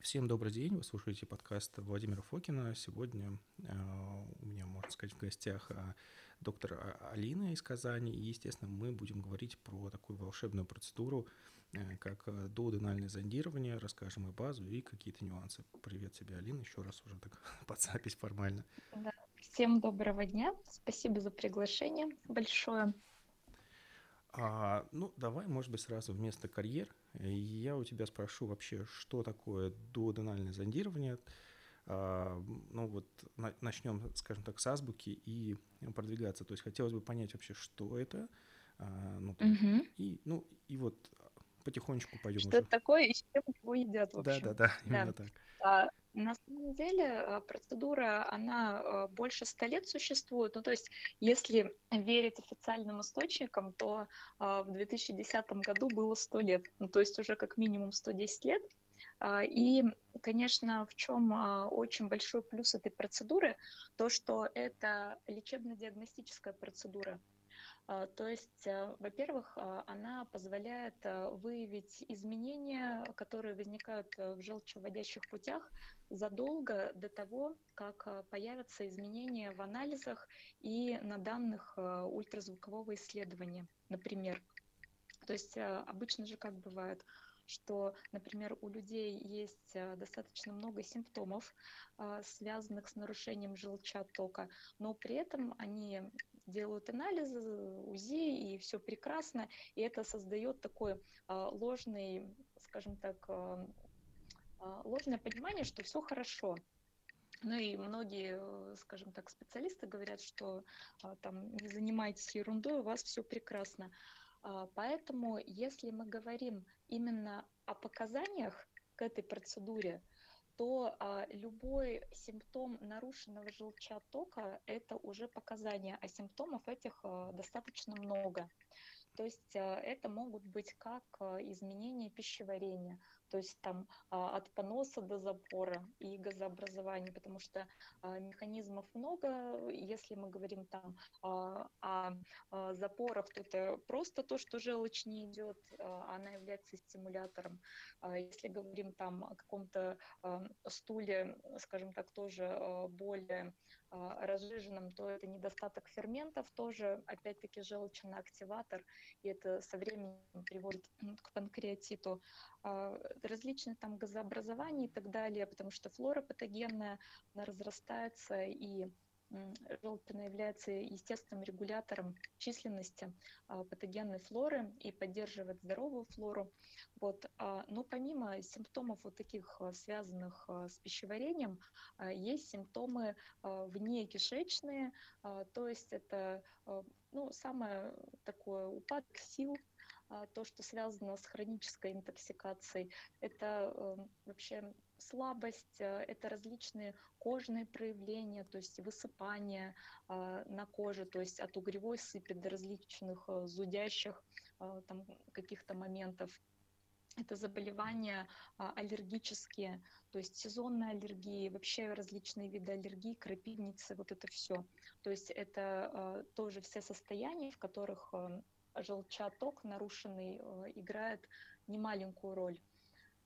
Всем добрый день, вы слушаете подкаст Владимира Фокина. Сегодня э, у меня, можно сказать, в гостях э, доктор а-, Алина из Казани. И, естественно, мы будем говорить про такую волшебную процедуру, э, как дуоденальное зондирование, расскажем и базу, и какие-то нюансы. Привет тебе, Алина, еще раз уже так под запись формально. Да. Всем доброго дня, спасибо за приглашение большое. А, ну, давай, может быть, сразу вместо карьер я у тебя спрошу вообще, что такое дуоденальное зондирование. А, ну вот на, начнем, скажем так, с азбуки и продвигаться. То есть хотелось бы понять вообще, что это. А, ну, угу. и, ну, и вот потихонечку пойдем. Что уже. это такое и с чем его едят вообще. Да, да, да, именно да. так. А, на самом деле э, процедура, она э, больше ста лет существует. Ну, то есть, если верить официальным источникам, то э, в 2010 году было 100 лет. Ну, то есть уже как минимум 110 лет. А, и, конечно, в чем очень большой плюс этой процедуры, то, что это лечебно-диагностическая процедура. А, то есть, э, во-первых, а, она позволяет выявить изменения, которые возникают э, в желчеводящих путях задолго до того, как появятся изменения в анализах и на данных ультразвукового исследования, например. То есть обычно же как бывает, что, например, у людей есть достаточно много симптомов, связанных с нарушением желчатока, но при этом они делают анализы, УЗИ, и все прекрасно, и это создает такой а, ложный, скажем так, а, а, ложное понимание, что все хорошо. Ну и многие, скажем так, специалисты говорят, что там не занимайтесь ерундой, у вас все прекрасно. Поэтому, если мы говорим именно о показаниях к этой процедуре, то а, любой симптом нарушенного желчатока – это уже показания, а симптомов этих а, достаточно много. То есть а, это могут быть как а, изменения пищеварения, то есть там а, от поноса до запора и газообразования, потому что а, механизмов много. Если мы говорим там а, о запорах, то это просто то, что желчь не идет, она является стимулятором. Если говорим там о каком-то стуле, скажем так, тоже более разжиженном, то это недостаток ферментов, тоже опять-таки желчный активатор, и это со временем приводит к панкреатиту. А, различные там газообразования и так далее, потому что флора патогенная, она разрастается, и желтина является естественным регулятором численности а, патогенной флоры и поддерживает здоровую флору. Вот. А, но помимо симптомов вот таких связанных с пищеварением, есть симптомы вне кишечные, то есть это ну, самое такое упадок сил, а, то, что связано с хронической интоксикацией, это вообще слабость, э, это различные кожные проявления, то есть высыпание а, на коже, то есть от угревой сыпи до различных э, зудящих а, там, каких-то моментов. Это заболевания аллергические, то есть сезонные аллергии, вообще различные виды аллергии, крапивницы, вот это все. То есть это тоже все состояния, в которых эм, желчаток нарушенный э, играет немаленькую роль.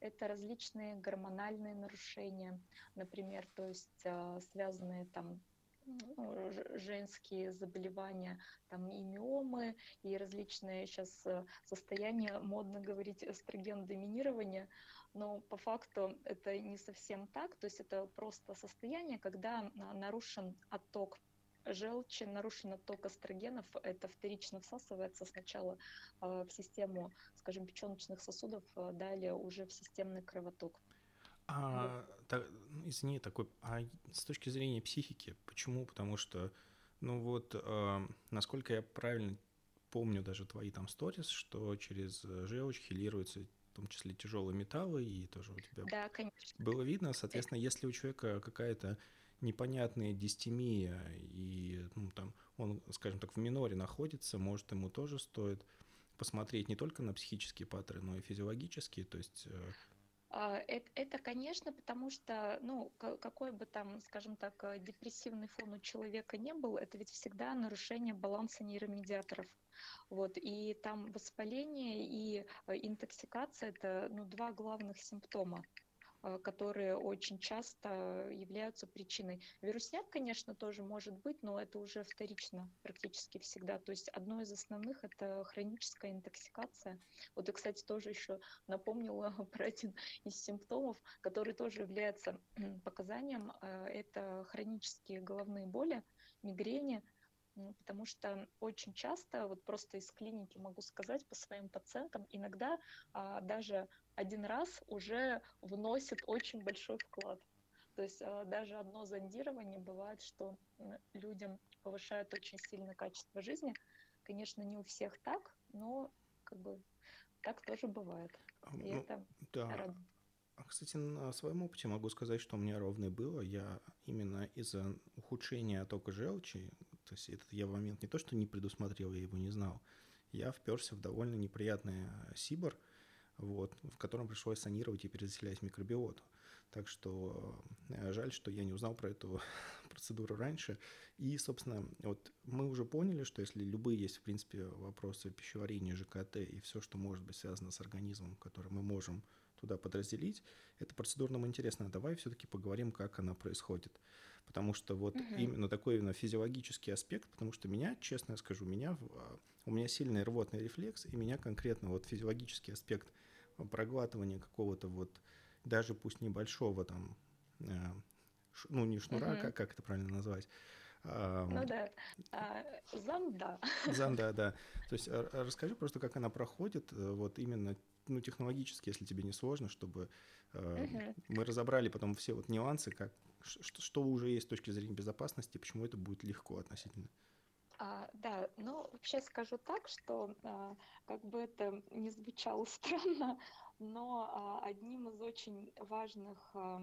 Это различные гормональные нарушения, например, то есть э, связанные там ну, женские заболевания, там и миомы, и различные сейчас э, состояния, модно говорить эстроген доминирования, но по факту это не совсем так, то есть это просто состояние, когда нарушен отток желчи, нарушен отток эстрогенов, это вторично всасывается сначала а, в систему, скажем, печеночных сосудов, а далее уже в системный кровоток. А, вот. так, извини, такой, а с точки зрения психики, почему? Потому что, ну вот, э, насколько я правильно помню даже твои там сторис, что через желчь хилируются в том числе тяжелые металлы, и тоже у тебя да, конечно. было видно, соответственно, если у человека какая-то непонятная дистемия, и ну, там он, скажем так, в миноре находится, может, ему тоже стоит посмотреть не только на психические паттерны, но и физиологические, то есть... Э, а, это, это, конечно, потому что, ну, какой бы там, скажем так, э, депрессивный фон у человека не был, это ведь всегда нарушение баланса нейромедиаторов. Вот, и там воспаление и э, интоксикация – это ну, два главных симптома. А, которые очень часто являются причиной. Вирусняк, конечно, тоже может быть, но это уже вторично практически всегда. То есть одно из основных – это хроническая интоксикация. Вот и, кстати, тоже еще напомнила про один из симптомов, который тоже является показанием. А, это хронические головные боли, мигрени, потому что очень часто, вот просто из клиники могу сказать по своим пациентам, иногда а, даже один раз уже вносит очень большой вклад. То есть а, даже одно зондирование бывает, что людям повышает очень сильно качество жизни. Конечно, не у всех так, но как бы так тоже бывает. И ну, это да. радует. А, кстати, на своем опыте могу сказать, что у меня ровно было. Я именно из-за ухудшения оттока желчи, то есть этот я момент не то, что не предусмотрел, я его не знал, я вперся в довольно неприятный сибор – вот, в котором пришлось санировать и перезаселять микробиоту. Так что э, жаль, что я не узнал про эту процедуру раньше. И, собственно, вот мы уже поняли, что если любые есть, в принципе, вопросы пищеварения, ЖКТ и все, что может быть связано с организмом, который мы можем туда подразделить, эта процедура нам интересна. Давай все-таки поговорим, как она происходит. Потому что вот угу. именно такой именно физиологический аспект, потому что меня, честно скажу, меня, а, у меня сильный рвотный рефлекс, и меня конкретно вот физиологический аспект проглатывания какого-то вот, даже пусть небольшого там, э, ну не шнура, угу. как, как это правильно назвать, ну да, а, зонда. Зонда, да. То есть а, расскажи просто, как она проходит, э, вот именно ну, технологически, если тебе не сложно, чтобы угу. мы разобрали потом все вот нюансы, как, что, что уже есть с точки зрения безопасности, почему это будет легко относительно. А, да, ну вообще скажу так, что а, как бы это не звучало странно, но а, одним из очень важных а,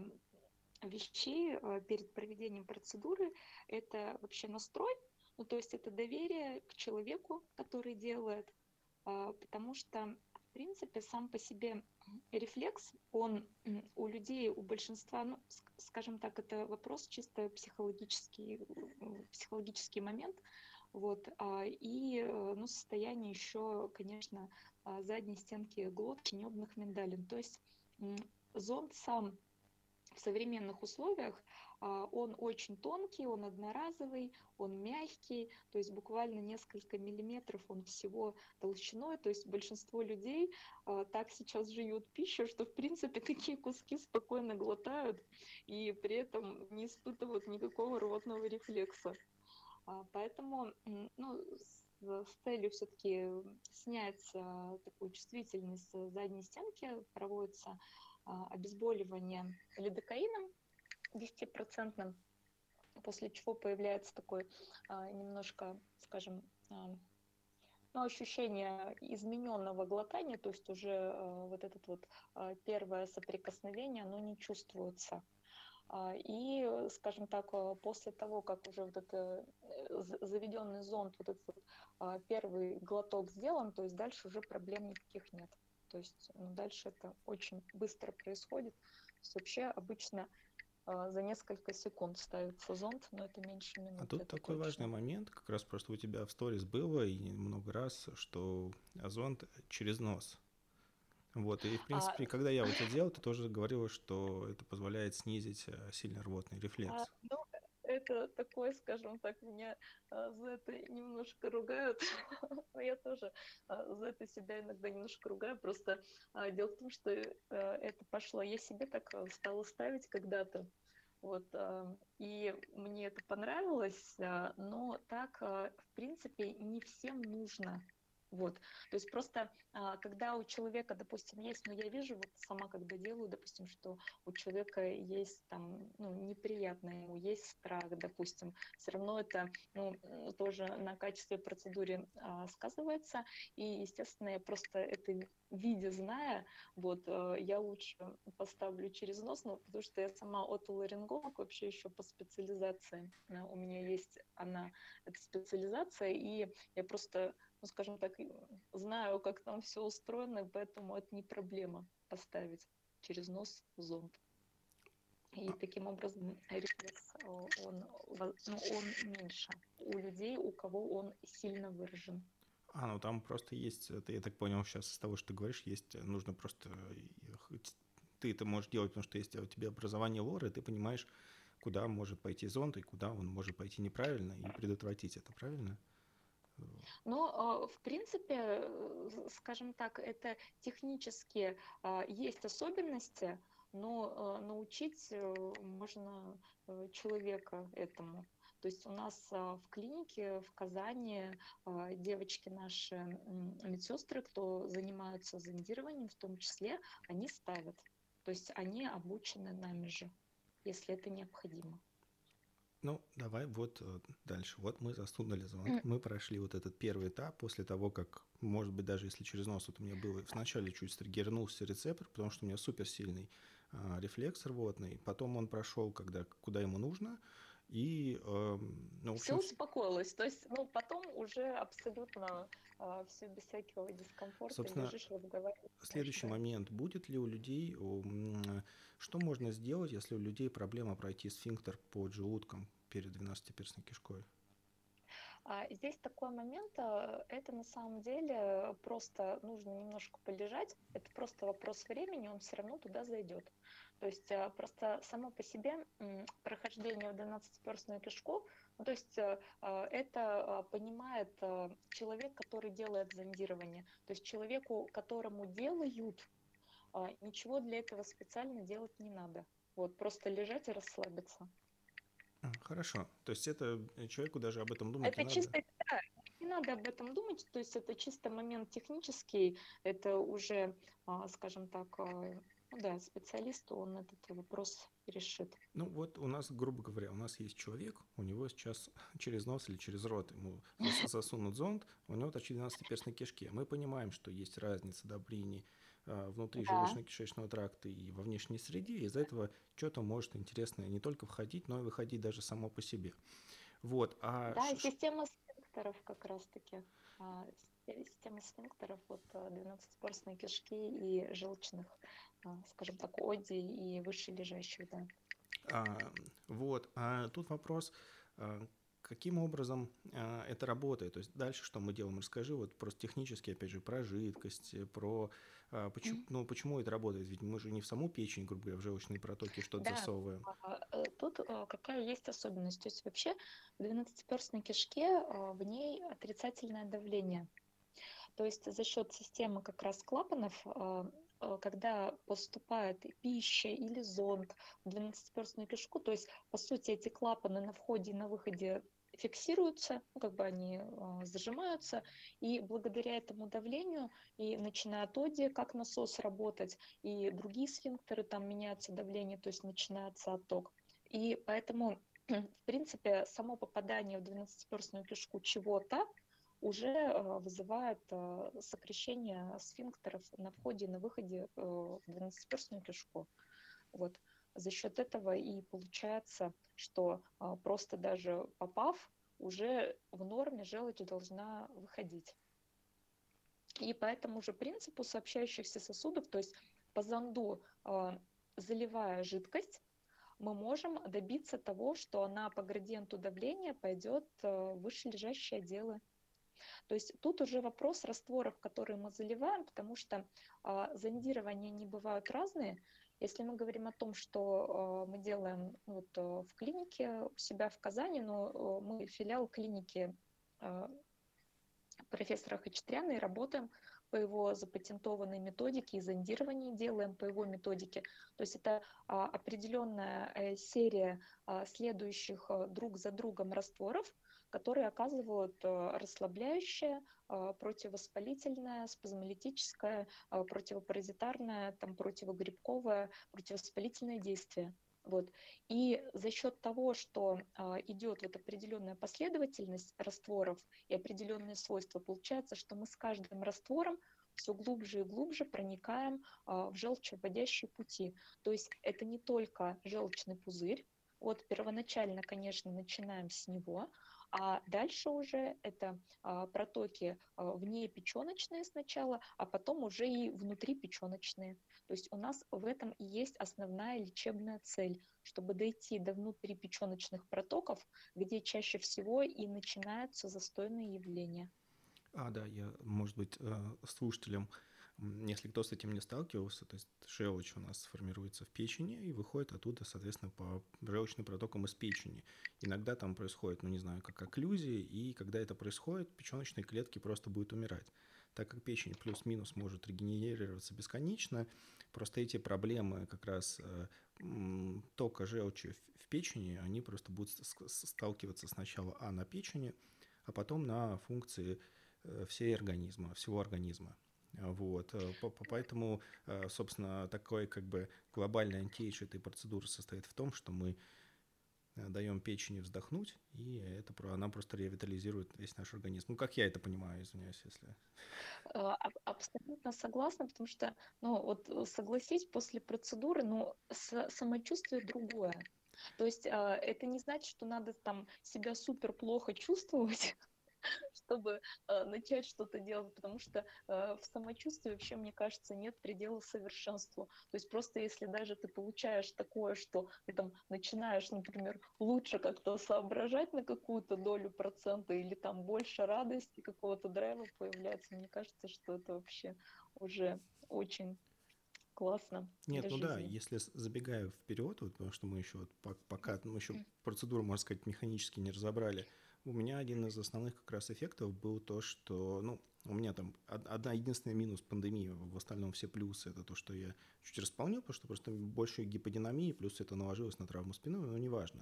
вещей а, перед проведением процедуры это вообще настрой, ну то есть это доверие к человеку, который делает, а, потому что в принципе, сам по себе рефлекс, он у людей, у большинства, ну, скажем так, это вопрос чисто психологический, психологический момент, вот, а, и э, ну, состояние еще, конечно, а, задней стенки глотки, небных миндалин. То есть зонд сам в современных условиях а, он очень тонкий, он одноразовый, он мягкий, то есть буквально несколько миллиметров он всего толщиной, то есть большинство людей так сейчас жуют пищу, что в принципе такие куски спокойно глотают и при этом не испытывают никакого рвотного рефлекса. А, поэтому ну, с, с целью все-таки снять такую чувствительность задней стенки проводится обезболивание лидокаином, 10%, после чего появляется такой а, немножко, скажем, а, ну, ощущение измененного глотания, то есть уже а, вот это вот а, первое соприкосновение, оно не чувствуется. А, и, скажем так, а, после того, как уже вот это э, заведенный зонд, вот этот а, первый глоток сделан, то есть дальше уже проблем никаких нет. То есть ну, дальше это очень быстро происходит. То есть вообще обычно а, за несколько секунд ставится зонд, но это меньше минуты. А тут такой точно. важный момент, как раз просто у тебя в сторис было и много раз, что зонд через нос. Вот, и в принципе, а... когда я вот это делал, ты тоже говорила, что это позволяет снизить э, сильно рвотный рефлекс. А, ну, это такое, скажем так, меня а, за это немножко ругают, но я тоже а, за это себя иногда немножко ругаю. Просто а, дело в том, что а, это пошло. Я себе так а, стала ставить когда-то. Вот, а, и мне это понравилось, а, но так, а, в принципе, не всем нужно. Вот. То есть просто, а, когда у человека, допустим, есть, ну, я вижу вот сама, когда делаю, допустим, что у человека есть там, ну, неприятно ему, есть страх, допустим, все равно это, ну, тоже на качестве процедуры а, сказывается, и, естественно, я просто это виде зная, вот, э, я лучше поставлю через нос, ну, потому что я сама отоларинголог вообще еще по специализации. Э, у меня есть она, эта специализация, и я просто ну, скажем так, знаю, как там все устроено, поэтому это не проблема поставить через нос зонд. И таким образом рефлекс, он, ну, он меньше у людей, у кого он сильно выражен. А, ну там просто есть, это я так понял сейчас с того, что ты говоришь, есть, нужно просто ты это можешь делать, потому что есть у тебя образование лора, и ты понимаешь, куда может пойти зонд и куда он может пойти неправильно, и предотвратить это, правильно? Ну, а, в принципе, э, скажем так, это технически а, есть особенности, но научить э, можно э, человека этому. То есть у нас в клинике в Казани девочки наши, медсестры, кто занимаются зондированием в том числе, они ставят. То есть они обучены нами же, если это необходимо. Ну, давай вот э, дальше. Вот мы засунули звонок, мы прошли вот этот первый этап после того, как, может быть, даже если через нос, вот у меня было вначале чуть стригернулся рецептор, потому что у меня суперсильный а, рефлекс рвотный, потом он прошел, когда, куда ему нужно, и... Э, ну, общем... Все успокоилось, то есть, ну, потом уже абсолютно э, все без всякого дискомфорта, Собственно, лежишь, разговариваешь. Следующий момент. Будет ли у людей что можно сделать, если у людей проблема пройти сфинктер под желудком перед двенадцатиперстной кишкой? А здесь такой момент, а, это на самом деле просто нужно немножко полежать, это просто вопрос времени, он все равно туда зайдет. То есть а, просто само по себе прохождение в 12-перстную кишку, ну, то есть это понимает человек, который делает зондирование. То есть человеку, которому делают а, ничего для этого специально делать не надо. Вот, просто лежать и расслабиться. Хорошо. То есть это э, человеку даже об этом думать это не чисто, надо? Да, не надо об этом думать. То есть это чисто момент технический. Это уже, а, скажем так, а, да, специалист, он этот вопрос решит. Ну вот у нас, грубо говоря, у нас есть человек, у него сейчас через нос или через рот ему засунут зонд, у него торчит 12-перстной кишки. Мы понимаем, что есть разница добриний а, внутри да. желудочно-кишечного тракта и во внешней среде. Из-за этого что-то может интересное не только входить, но и выходить даже само по себе. Вот. А да, ш... система сфинктеров как раз-таки. А, система сфинктеров, вот 12-порстные кишки и желчных, а, скажем так, оди и выше лежащих, да. А, вот. А тут вопрос, каким образом э, это работает? То есть дальше что мы делаем? Расскажи вот просто технически, опять же, про жидкость, про э, почему, mm-hmm. ну, почему это работает? Ведь мы же не в саму печень, грубо говоря, в желчные протоки что-то да. засовываем. Э, тут какая есть особенность? То есть вообще в 12-перстной кишке в ней отрицательное давление. То есть за счет системы как раз клапанов когда поступает пища или зонд в двенадцатиперстную кишку, то есть, по сути, эти клапаны на входе и на выходе фиксируются, ну, как бы они э, зажимаются, и благодаря этому давлению и начинает оди как насос работать, и другие сфинктеры, там меняется давление, то есть начинается отток. И поэтому, в принципе, само попадание в двенадцатиперстную кишку чего-то, уже э, вызывает э, сокращение сфинктеров на входе и на выходе э, в двенадцатиперстную кишку. Вот. За счет этого и получается, что просто даже попав, уже в норме желчь должна выходить. И по этому же принципу сообщающихся сосудов, то есть по зонду заливая жидкость, мы можем добиться того, что она по градиенту давления пойдет в вышележащие отделы то есть тут уже вопрос растворов, которые мы заливаем, потому что а, зондирования не бывают разные. Если мы говорим о том, что а, мы делаем вот, а, в клинике у себя в Казани, но мы филиал клиники профессора Хачатряна и работаем по его запатентованной методике и зондирование делаем по его методике. То есть это определенная э, серия следующих друг за другом растворов, которые оказывают э, расслабляющее, э, противовоспалительное, спазмолитическое, э, противопаразитарное, там, противогрибковое, противовоспалительное действие. Вот. И за счет того, что а, идет вот определенная последовательность растворов и определенные свойства, получается, что мы с каждым раствором все глубже и глубже проникаем а, в желчевыводящие пути. То есть это не только желчный пузырь. Вот первоначально, конечно, начинаем с него, а дальше уже это а, протоки а, вне печеночные сначала, а потом уже и внутри печеночные. То есть у нас в этом и есть основная лечебная цель, чтобы дойти до внутрипеченочных протоков, где чаще всего и начинаются застойные явления. А, да, я, может быть, э, слушателям если кто с этим не сталкивался, то есть желчь у нас формируется в печени и выходит оттуда, соответственно, по желчным протокам из печени. Иногда там происходит, ну не знаю, как окклюзия, и когда это происходит, печеночные клетки просто будут умирать. Так как печень плюс-минус может регенерироваться бесконечно, просто эти проблемы как раз э, тока желчи в печени, они просто будут сталкиваться сначала а на печени, а потом на функции э, всей организма, всего организма. Вот. Э, поэтому, э, собственно, такой как бы глобальный антиэйдж этой процедуры состоит в том, что мы даем печени вздохнуть, и это она просто ревитализирует весь наш организм. Ну, как я это понимаю, извиняюсь, если... Абсолютно согласна, потому что, ну, вот согласись, после процедуры, ну, самочувствие другое. То есть это не значит, что надо там себя супер плохо чувствовать, чтобы э, начать что-то делать, потому что э, в самочувствии вообще, мне кажется, нет предела совершенству. То есть просто если даже ты получаешь такое, что ты там начинаешь, например, лучше как-то соображать на какую-то долю процента или там больше радости, какого-то драйва появляется, мне кажется, что это вообще уже очень классно. Нет, ну жизни. да, если забегая вперед, вот, потому что мы еще вот, пока мы еще процедуру, можно сказать, механически не разобрали, у меня один из основных как раз эффектов был то, что, ну, у меня там одна единственная минус пандемии, в остальном все плюсы, это то, что я чуть располнил, потому что просто больше гиподинамии, плюс это наложилось на травму спины, но неважно.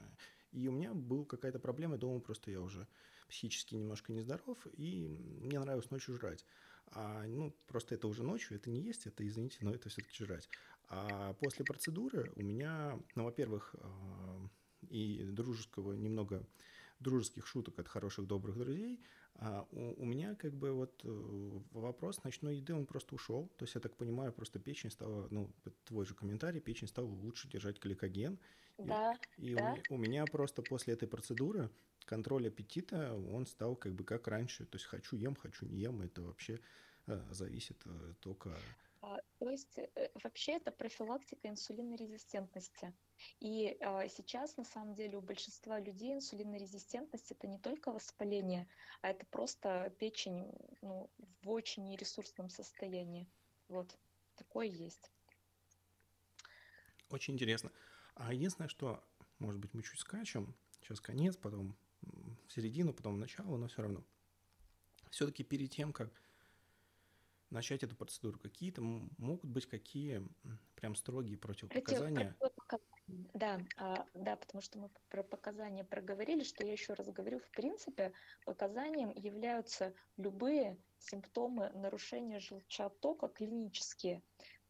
И у меня была какая-то проблема, дома просто я уже психически немножко нездоров, и мне нравилось ночью жрать. А, ну, просто это уже ночью, это не есть, это, извините, но это все-таки жрать. А после процедуры у меня, ну, во-первых, а, и дружеского немного дружеских шуток от хороших добрых друзей, а у, у меня как бы вот э, вопрос ночной еды, он просто ушел. То есть, я так понимаю, просто печень стала, ну, твой же комментарий, печень стала лучше держать гликоген. Да, и, да. И у, у меня просто после этой процедуры контроль аппетита, он стал как бы как раньше. То есть, хочу ем, хочу не ем, это вообще э, зависит э, только а, то есть вообще это профилактика инсулинорезистентности. И а, сейчас на самом деле у большинства людей инсулинорезистентность это не только воспаление, а это просто печень ну, в очень нересурсном состоянии. Вот такое есть. Очень интересно. А единственное, что, может быть, мы чуть скачем, сейчас конец, потом в середину, потом в начало, но все равно. Все-таки перед тем, как начать эту процедуру, какие-то могут быть какие прям строгие противопоказания? Да, а, да, потому что мы про показания проговорили, что я еще раз говорю, в принципе, показанием являются любые симптомы нарушения желчеоттока клинические.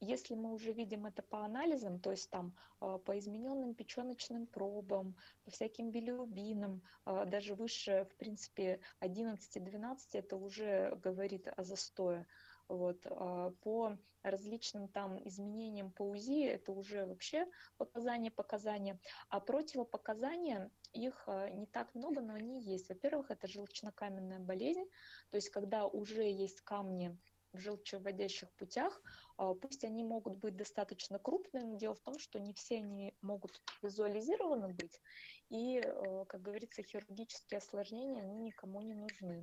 Если мы уже видим это по анализам, то есть там а, по измененным печеночным пробам, по всяким билирубинам, а, даже выше, в принципе, 11-12, это уже говорит о застое. Вот. А по различным там изменениям по УЗИ это уже вообще показания, показания. А противопоказания, их а, не так много, но они есть. Во-первых, это желчнокаменная болезнь, то есть когда уже есть камни в желчевыводящих путях, а, пусть они могут быть достаточно крупными, дело в том, что не все они могут визуализированы быть, и, как говорится, хирургические осложнения, они никому не нужны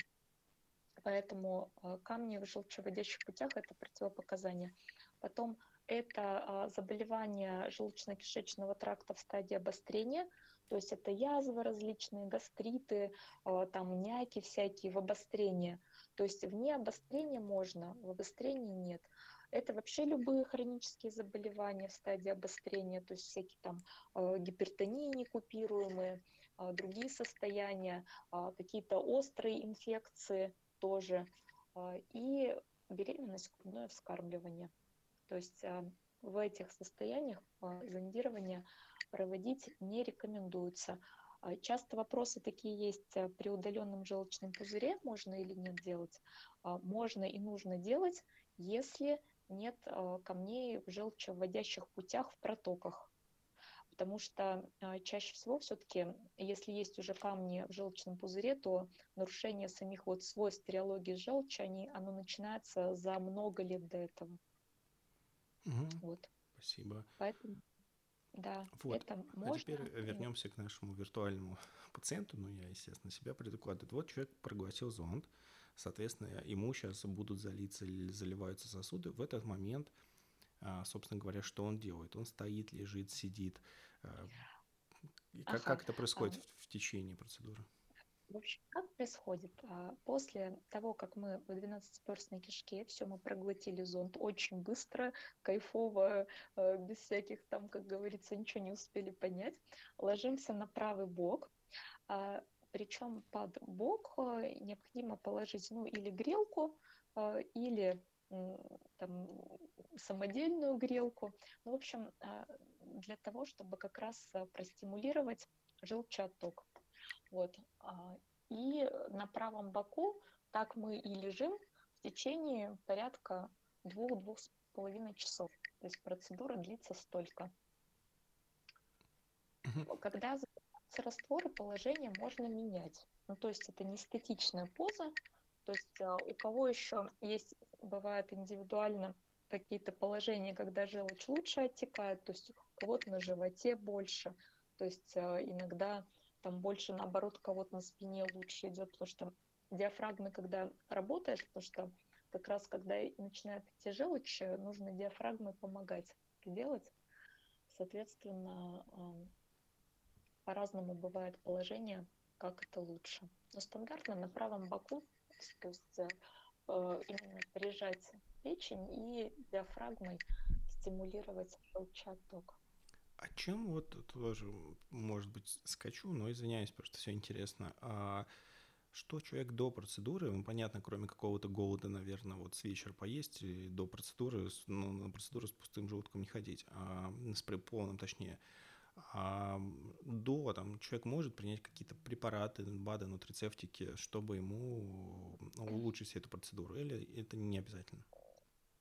поэтому а, камни в желчевыводящих путях – это противопоказание. Потом это а, заболевание желудочно-кишечного тракта в стадии обострения, то есть это язвы различные, гастриты, а, там няки всякие в обострение. То есть вне обострения можно, в обострении нет. Это вообще любые хронические заболевания в стадии обострения, то есть всякие там гипертонии некупируемые, другие состояния, какие-то острые инфекции – тоже, а, и беременность, грудное вскармливание. То есть а, в этих состояниях а, зондирование проводить не рекомендуется. Часто вопросы такие есть при удаленном желчном пузыре, можно или нет делать. Можно и нужно делать, если нет камней в желчевыводящих путях в протоках потому что а, чаще всего все-таки, если есть уже камни в желчном пузыре, то нарушение самих вот свойств стереологии желчи, они, оно начинается за много лет до этого. Угу. Вот. Спасибо. Поэтому, да, вот. это можно. А теперь вернемся к нашему виртуальному пациенту. Ну, я, естественно, себя предукладываю. Вот человек проглотил зонд, соответственно, ему сейчас будут залиться или заливаются сосуды. В этот момент, а, собственно говоря, что он делает? Он стоит, лежит, сидит. А, как, ага. как это происходит а... в, в течение процедуры? В общем, как происходит? После того, как мы в 12-перстной кишке, все мы проглотили зонд очень быстро, кайфово, без всяких там, как говорится, ничего не успели понять, ложимся на правый бок, причем под бок э, необходимо положить ну, или грелку, э, или там, самодельную грелку. Ну, в общем, э, для того, чтобы как раз простимулировать желчеотток. Вот. А, и на правом боку так мы и лежим в течение порядка двух-двух с половиной часов. То есть процедура длится столько. Когда растворы положение можно менять. Ну, то есть это не статичная поза. То есть а, у кого еще есть, бывает индивидуально какие-то положения, когда желчь лучше оттекает, то есть кого-то на животе больше, то есть а, иногда там больше наоборот кого-то на спине лучше идет, потому что диафрагмы, когда работает, потому что как раз когда начинает идти желчь, нужно диафрагмой помогать делать. Соответственно, по-разному бывает положение, как это лучше. Но стандартно на правом боку, то есть э, именно прижать печень и диафрагмой стимулировать желчеотток. А чем вот тоже, может быть, скачу, но извиняюсь, просто все интересно. А что человек до процедуры, ну, понятно, кроме какого-то голода, наверное, вот с вечера поесть и до процедуры, ну, на процедуру с пустым желудком не ходить, а с полным, точнее, а до там человек может принять какие-то препараты, БАДы, нутрицептики, чтобы ему ну, улучшить эту процедуру, или это не обязательно?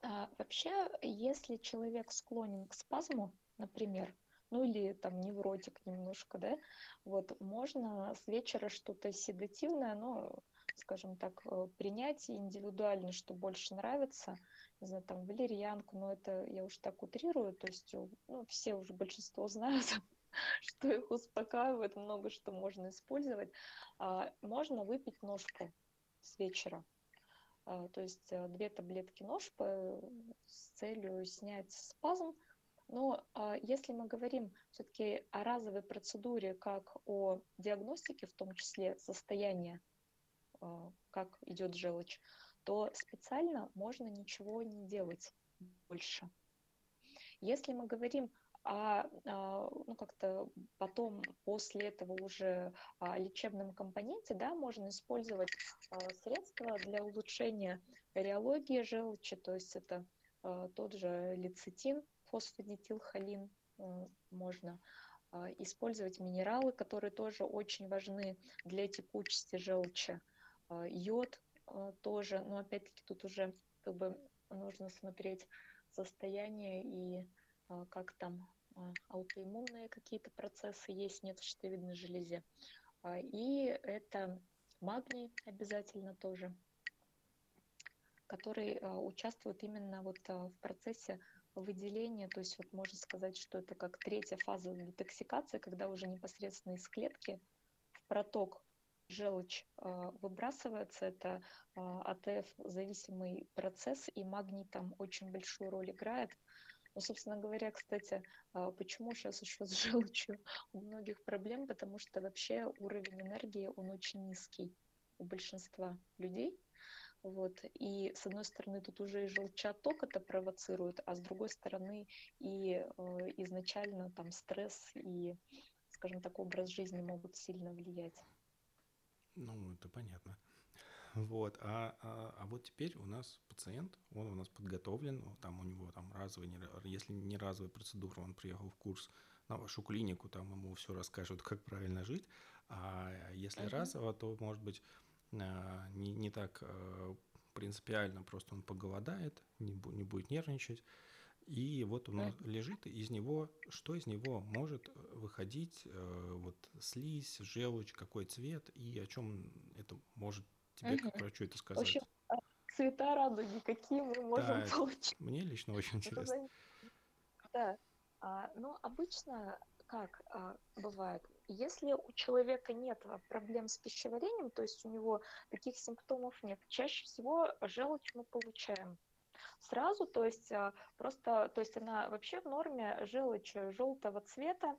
А, вообще, если человек склонен к спазму, например, ну или там невротик немножко, да, вот можно с вечера что-то седативное, но, скажем так, э, принять индивидуально, что больше нравится, не знаю, там, валерьянку, но это я уж так утрирую, то есть ну, все уже большинство знают, что их успокаивает, много что можно использовать. А, можно выпить ножку с вечера. А, то есть э, две таблетки ножпы с целью снять спазм. Но а, если мы говорим все-таки о разовой процедуре, как о диагностике, в том числе состояния, как идет желчь, то специально можно ничего не делать больше. Если мы говорим а, ну, как-то потом, после этого уже о лечебном компоненте, да, можно использовать а, средства для улучшения реологии желчи, то есть это а, тот же лецитин, фосфодитилхолин, можно использовать минералы, которые тоже очень важны для текучести желчи, йод, а, тоже, но опять-таки тут уже как бы нужно смотреть состояние и а, как там а, аутоиммунные какие-то процессы есть, нет в щитовидной железе. И это магний обязательно тоже, который участвует именно вот в процессе выделения, то есть вот можно сказать, что это как третья фаза детоксикации, когда уже непосредственно из клетки в проток желчь а, выбрасывается, это а, АТФ-зависимый процесс, и магний там очень большую роль играет. Ну, собственно говоря, кстати, а, почему сейчас еще с желчью у многих проблем, потому что вообще уровень энергии, он очень низкий у большинства людей. Вот. И с одной стороны, тут уже и желчаток это провоцирует, а с другой стороны и э, изначально там стресс и, скажем так, образ жизни могут сильно влиять. Ну, это понятно. Вот, а, а, а вот теперь у нас пациент, он у нас подготовлен, там у него там разовый, не, если не разовая процедура, он приехал в курс на вашу клинику, там ему все расскажут, как правильно жить, а если uh-huh. разово, то, может быть, не, не так а, принципиально, просто он поголодает, не, не будет нервничать, и вот он лежит, из него, что из него может выходить, э, вот слизь, желчь, какой цвет, и о чем это может тебе, как врачу, это сказать? В общем, а, цвета радуги, какие мы можем да, получить. Мне лично очень интересно. Да, а, ну обычно как а, бывает, если у человека нет проблем с пищеварением, то есть у него таких симптомов нет, чаще всего желчь мы получаем сразу, то есть а, просто, то есть она вообще в норме желчь желтого цвета,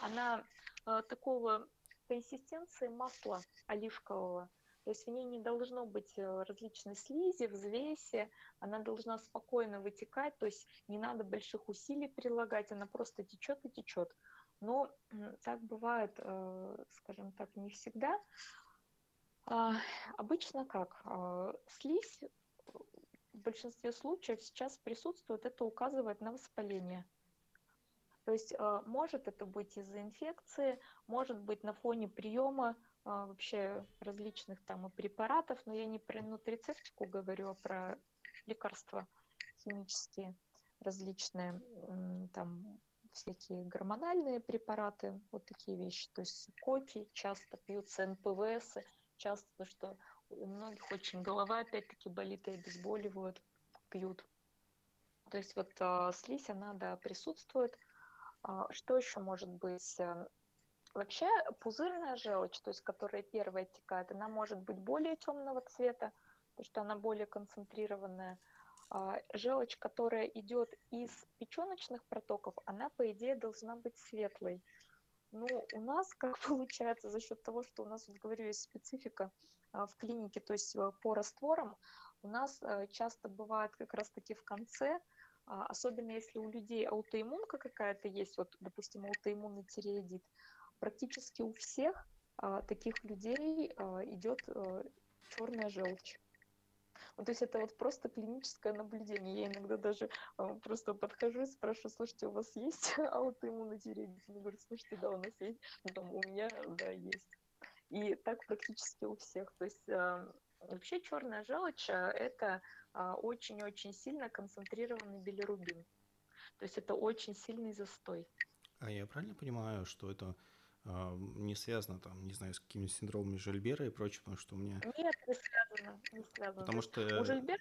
она а, такого консистенции масла оливкового, то есть в ней не должно быть различной слизи, взвеси, она должна спокойно вытекать, то есть не надо больших усилий прилагать, она просто течет и течет. Но так бывает, э, скажем так, не всегда. А, обычно как? Слизь в большинстве случаев сейчас присутствует, это указывает на воспаление. То есть э, может это быть из-за инфекции, может быть на фоне приема вообще различных там препаратов, но я не про нутрицептику говорю, а про лекарства химические различные, там всякие гормональные препараты, вот такие вещи. То есть кофе часто пьются, НПВС, часто, что у многих очень голова опять-таки болит и обезболивают, пьют. То есть вот а, слизь, она, да, присутствует. А, что еще может быть? Э, вообще пузырная желчь, то есть которая первая текает, она может быть более темного цвета, потому что она более концентрированная. А, желчь, которая идет из печеночных протоков, она, по идее, должна быть светлой. Ну, у нас, как получается, за счет того, что у нас, вот говорю, есть специфика а, в клинике, то есть э, по растворам, у нас э, часто бывает как раз-таки в конце, а, особенно если у людей аутоиммунка какая-то есть, вот, допустим, аутоиммунный тиреоидит, практически у всех таких людей идет э, черная желчь. Ну, то есть это вот просто клиническое наблюдение. Я иногда даже э, просто подхожу и спрашиваю, слушайте, у вас есть аутоиммунный тиреоидит? Они говорят, слушайте, да, у нас есть. Ну, там, у меня, да, есть. И так практически у всех. То есть э, вообще черная желчь э, – это очень-очень сильно концентрированный билирубин. То есть это очень сильный застой. А я правильно понимаю, что это не связано, там, не знаю, с какими синдромами Жильбера и прочее, потому что у меня... Нет, не связано, не связано. Потому что... У Жильбера,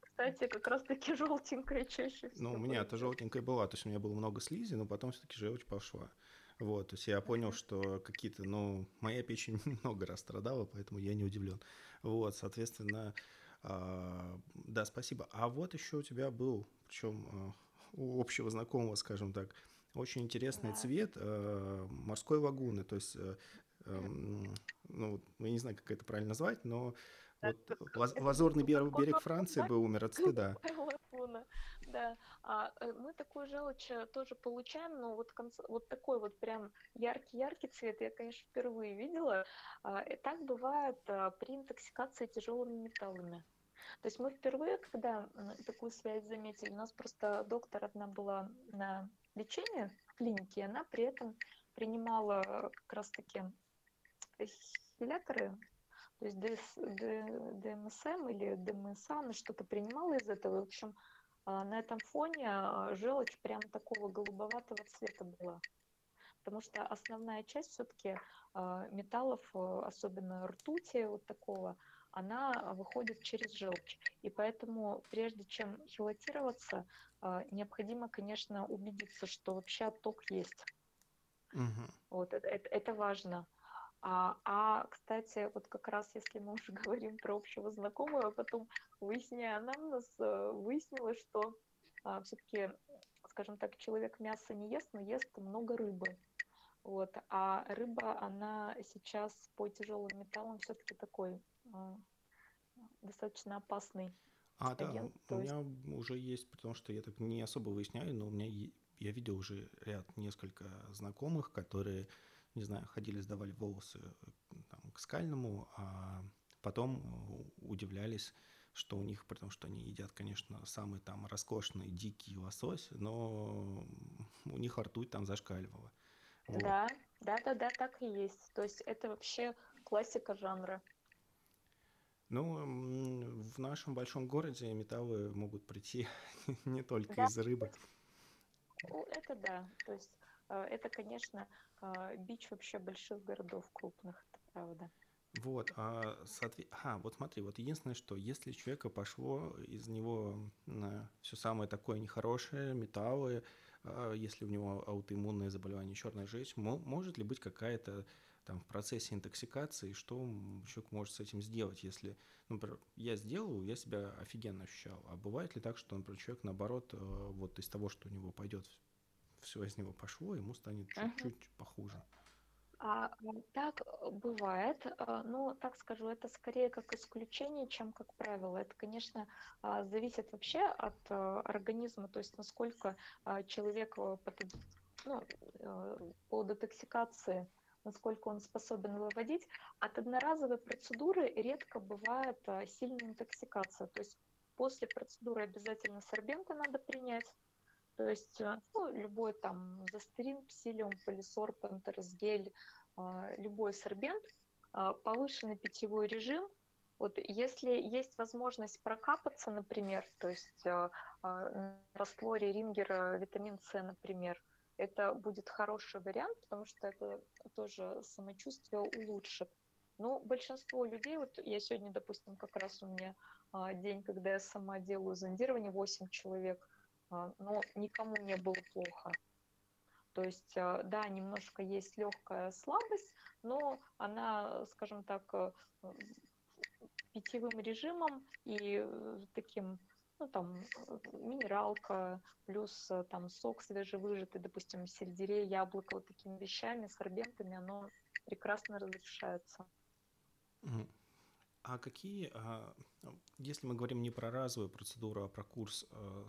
кстати, как раз-таки желтенькая чаще всего. Ну, у меня это желтенькая была, то есть у меня было много слизи, но потом все-таки желчь пошла. Вот, то есть я понял, что какие-то, ну, моя печень много раз страдала, поэтому я не удивлен. Вот, соответственно, э, да, спасибо. А вот еще у тебя был, причем э, у общего знакомого, скажем так, очень интересный цвет э, морской лагуны, то есть, э, э, ну, я не знаю, как это правильно назвать, но вот лазурный берег Франции был умер от стыда да. А э, мы такую желчь э, тоже получаем, но вот, конц... вот такой вот прям яркий-яркий цвет я, конечно, впервые видела. А, и так бывает а, при интоксикации тяжелыми металлами. То есть мы впервые, когда такую связь заметили, у нас просто доктор одна была на лечении в клинике, она при этом принимала как раз-таки хиляторы, то есть ДМСМ или ДМСА, она что-то принимала из этого. В общем, а, на этом фоне а, желчь прям такого голубоватого цвета была. Потому что основная часть все-таки металлов, особенно ртути вот такого, она выходит через желчь. И поэтому, прежде чем хилатироваться, необходимо, конечно, убедиться, что вообще отток есть. Угу. Вот это, это, это важно. А, а, кстати, вот как раз если мы уже говорим про общего знакомого, потом выясняя анамнез, э, выяснилось, что а, все-таки, скажем так, человек мясо не ест, но ест много рыбы. Вот. А рыба, она сейчас по тяжелым металлам все-таки такой а, достаточно опасный. А, агент, да, у есть... меня уже есть, потому что я так не особо выясняю, но у меня я видел уже ряд несколько знакомых, которые не знаю, ходили, сдавали волосы там, к скальному, а потом удивлялись, что у них, потому что они едят, конечно, самый там роскошный дикий лосось, но у них ртуть там зашкаливала. Вот. Да, да, да, да, так и есть. То есть это вообще классика жанра. Ну, в нашем большом городе металлы могут прийти не только да. из рыбы. Это да. То есть э, это, конечно, а, бич вообще больших городов крупных, это правда. Вот, а, соответ... а, вот смотри, вот единственное, что если человека пошло из него все самое такое нехорошее, металлы, а, если у него аутоиммунное заболевание, черная желчь, может ли быть какая-то там в процессе интоксикации, что человек может с этим сделать, если, например, я сделал, я себя офигенно ощущал, а бывает ли так, что, например, человек, наоборот, э, вот из того, что у него пойдет, все из него пошло, ему станет чуть-чуть uh-huh. похуже? А, так э, бывает, а, но так скажу, это скорее как исключение, чем как правило. Это, конечно, а, зависит вообще от э, организма, то есть насколько человек ну, по детоксикации насколько он способен выводить. От одноразовой процедуры редко бывает а, сильная интоксикация. То есть после процедуры обязательно сорбенты надо принять. То есть а, ну, любой там застерин, псилиум, полисор, пантерсгель, а, любой сорбент, повышенный питьевой режим. Вот если есть возможность прокапаться, например, то есть на растворе рингера витамин С, например, это будет хороший вариант, потому что это тоже самочувствие улучшит. Но большинство людей, вот я сегодня, допустим, как раз у меня а, день, когда я сама делаю зондирование, 8 человек, а, но никому не было плохо. То есть, а, да, немножко есть легкая слабость, но она, скажем так, э, питьевым режимом и э, таким ну, там, минералка, плюс э, там сок свежевыжатый, допустим, сельдерей, яблоко, вот такими вещами, сорбентами, оно прекрасно разрешается. А какие, а, если мы говорим не про разовую процедуру, а про курс, а,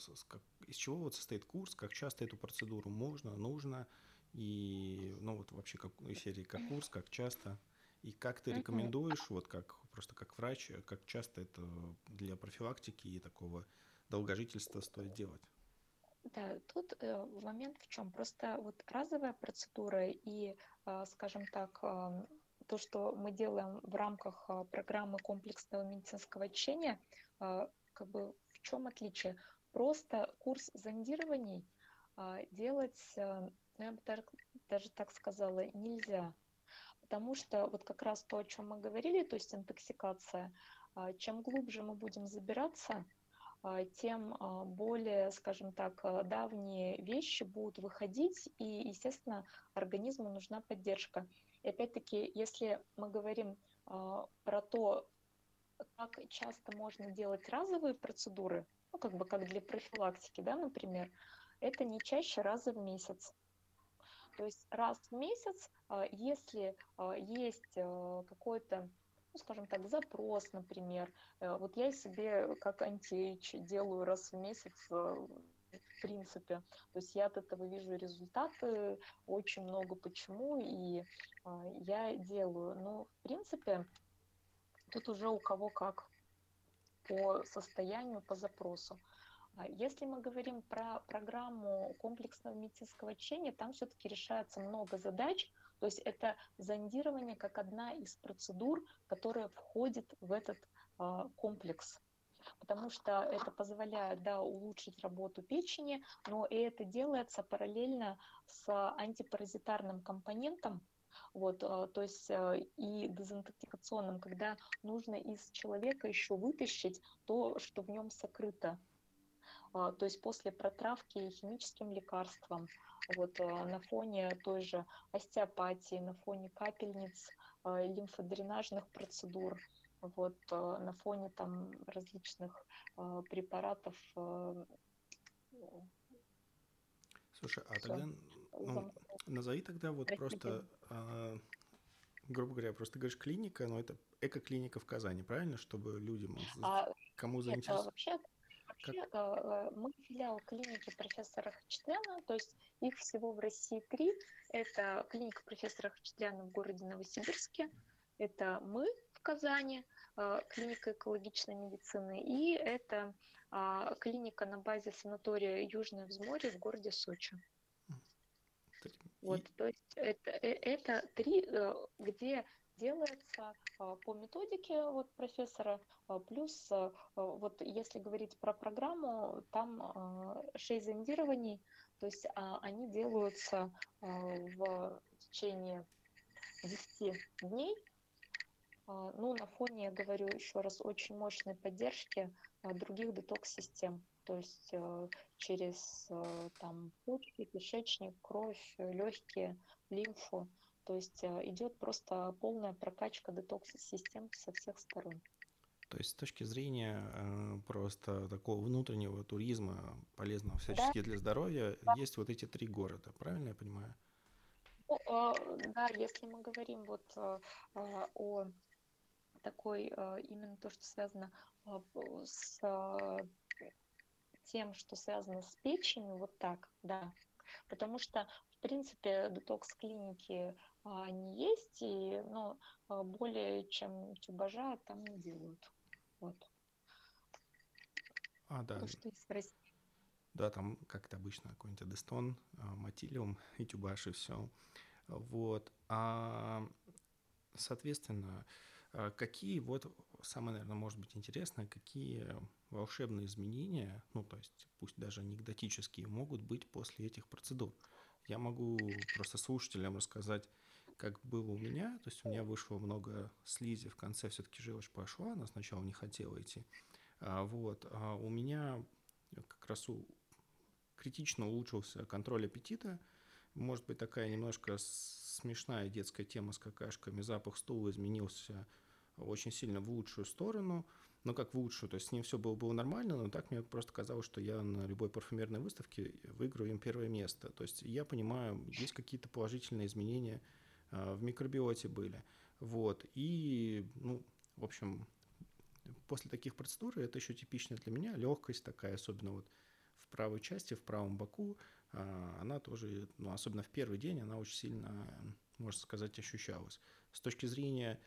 из чего вот состоит курс, как часто эту процедуру можно, нужно, и, ну, вот вообще как, из серии как курс, как часто, и как ты рекомендуешь, вот как просто как врач, как часто это для профилактики и такого долгожительства стоит делать? Да, тут э, момент в чем? Просто вот разовая процедура и, э, скажем так, э, то, что мы делаем в рамках э, программы комплексного медицинского лечения, э, как бы в чем отличие? Просто курс зондирований э, делать, э, я бы даже, даже так сказала, нельзя потому что вот как раз то, о чем мы говорили, то есть интоксикация, а, чем глубже мы будем забираться, а, тем а, более, скажем так, давние вещи будут выходить, и, естественно, организму нужна поддержка. И опять-таки, если мы говорим про то, как часто можно делать разовые процедуры, ну, как бы как для профилактики, да, например, это не чаще раза в месяц. То есть раз в месяц, а, если а, есть а, какой-то ну, скажем так, запрос, например. Э, вот я себе как антиэйч делаю раз в месяц в принципе. То есть я от этого вижу результаты очень много почему, и я делаю. Но, в принципе, тут уже у кого как по состоянию, по запросу. А если мы говорим про программу комплексного медицинского лечения, там все-таки решается много задач. То есть это зондирование как одна из процедур, которая входит в этот э, комплекс. Потому что это позволяет да, улучшить работу печени, но и это делается параллельно с антипаразитарным компонентом, вот, а, то есть и дезинтоксикационным, когда нужно из человека еще вытащить то, что в нем сокрыто. А, то есть после протравки химическим лекарством, вот а, на фоне той же остеопатии, на фоне капельниц, а, лимфодренажных процедур, вот на фоне там различных препаратов. Слушай, а тогда ну, назови тогда вот просто, грубо говоря, просто говоришь клиника, но это эко-клиника в Казани, правильно, чтобы людям, а, кому заинтересованы? Вообще Вообще, как? Э, мы филиал клиники профессора Хачатуряна, то есть их всего в России три. Это клиника профессора Хачатуряна в городе Новосибирске, это мы в Казани, э, клиника экологичной медицины, и это а, клиника на базе санатория Южное Взморье в городе Сочи. Вот, то есть это, э, это три, где делается по методике вот профессора, а, плюс а, вот если говорить про программу, там 6 зондирований, то есть они делаются в течение 10 дней. Ну, на фоне, я говорю еще раз, очень мощной поддержки других детокс-систем. то есть через там почки, кишечник, кровь, легкие, лимфу. То есть э, идет просто полная прокачка детокс-систем со всех сторон. То есть с точки зрения э, просто такого внутреннего туризма, полезного всячески да. для здоровья, да. есть вот эти три города, правильно я понимаю? Ну, э, да, если мы говорим вот э, о такой, именно то, что связано с тем, что связано с печенью, вот так, да. Потому что, в принципе, детокс-клиники а, они есть, и ну, а, более чем тюбажа там не делают. Вот. А, да. То, что России. Да, там, как то обычно, какой-нибудь адестон, а, матилиум и тюбаш, и все. Вот. А, соответственно, какие вот, самое, наверное, может быть интересно, какие волшебные изменения, ну, то есть пусть даже анекдотические, могут быть после этих процедур? Я могу просто слушателям рассказать как было у меня, то есть у меня вышло много слизи, в конце все-таки желчь пошла, она сначала не хотела идти. А, вот, а у меня как раз у, критично улучшился контроль аппетита, может быть, такая немножко смешная детская тема с какашками, запах стула изменился очень сильно в лучшую сторону, но как в лучшую, то есть с ним все было, было нормально, но так мне просто казалось, что я на любой парфюмерной выставке выиграю им первое место. То есть я понимаю, есть какие-то положительные изменения – в микробиоте были. Вот. И, ну, в общем, после таких процедур, это еще типично для меня, легкость такая, особенно вот в правой части, в правом боку, э, она тоже, ну, особенно в первый день, она очень сильно, можно сказать, ощущалась. С точки зрения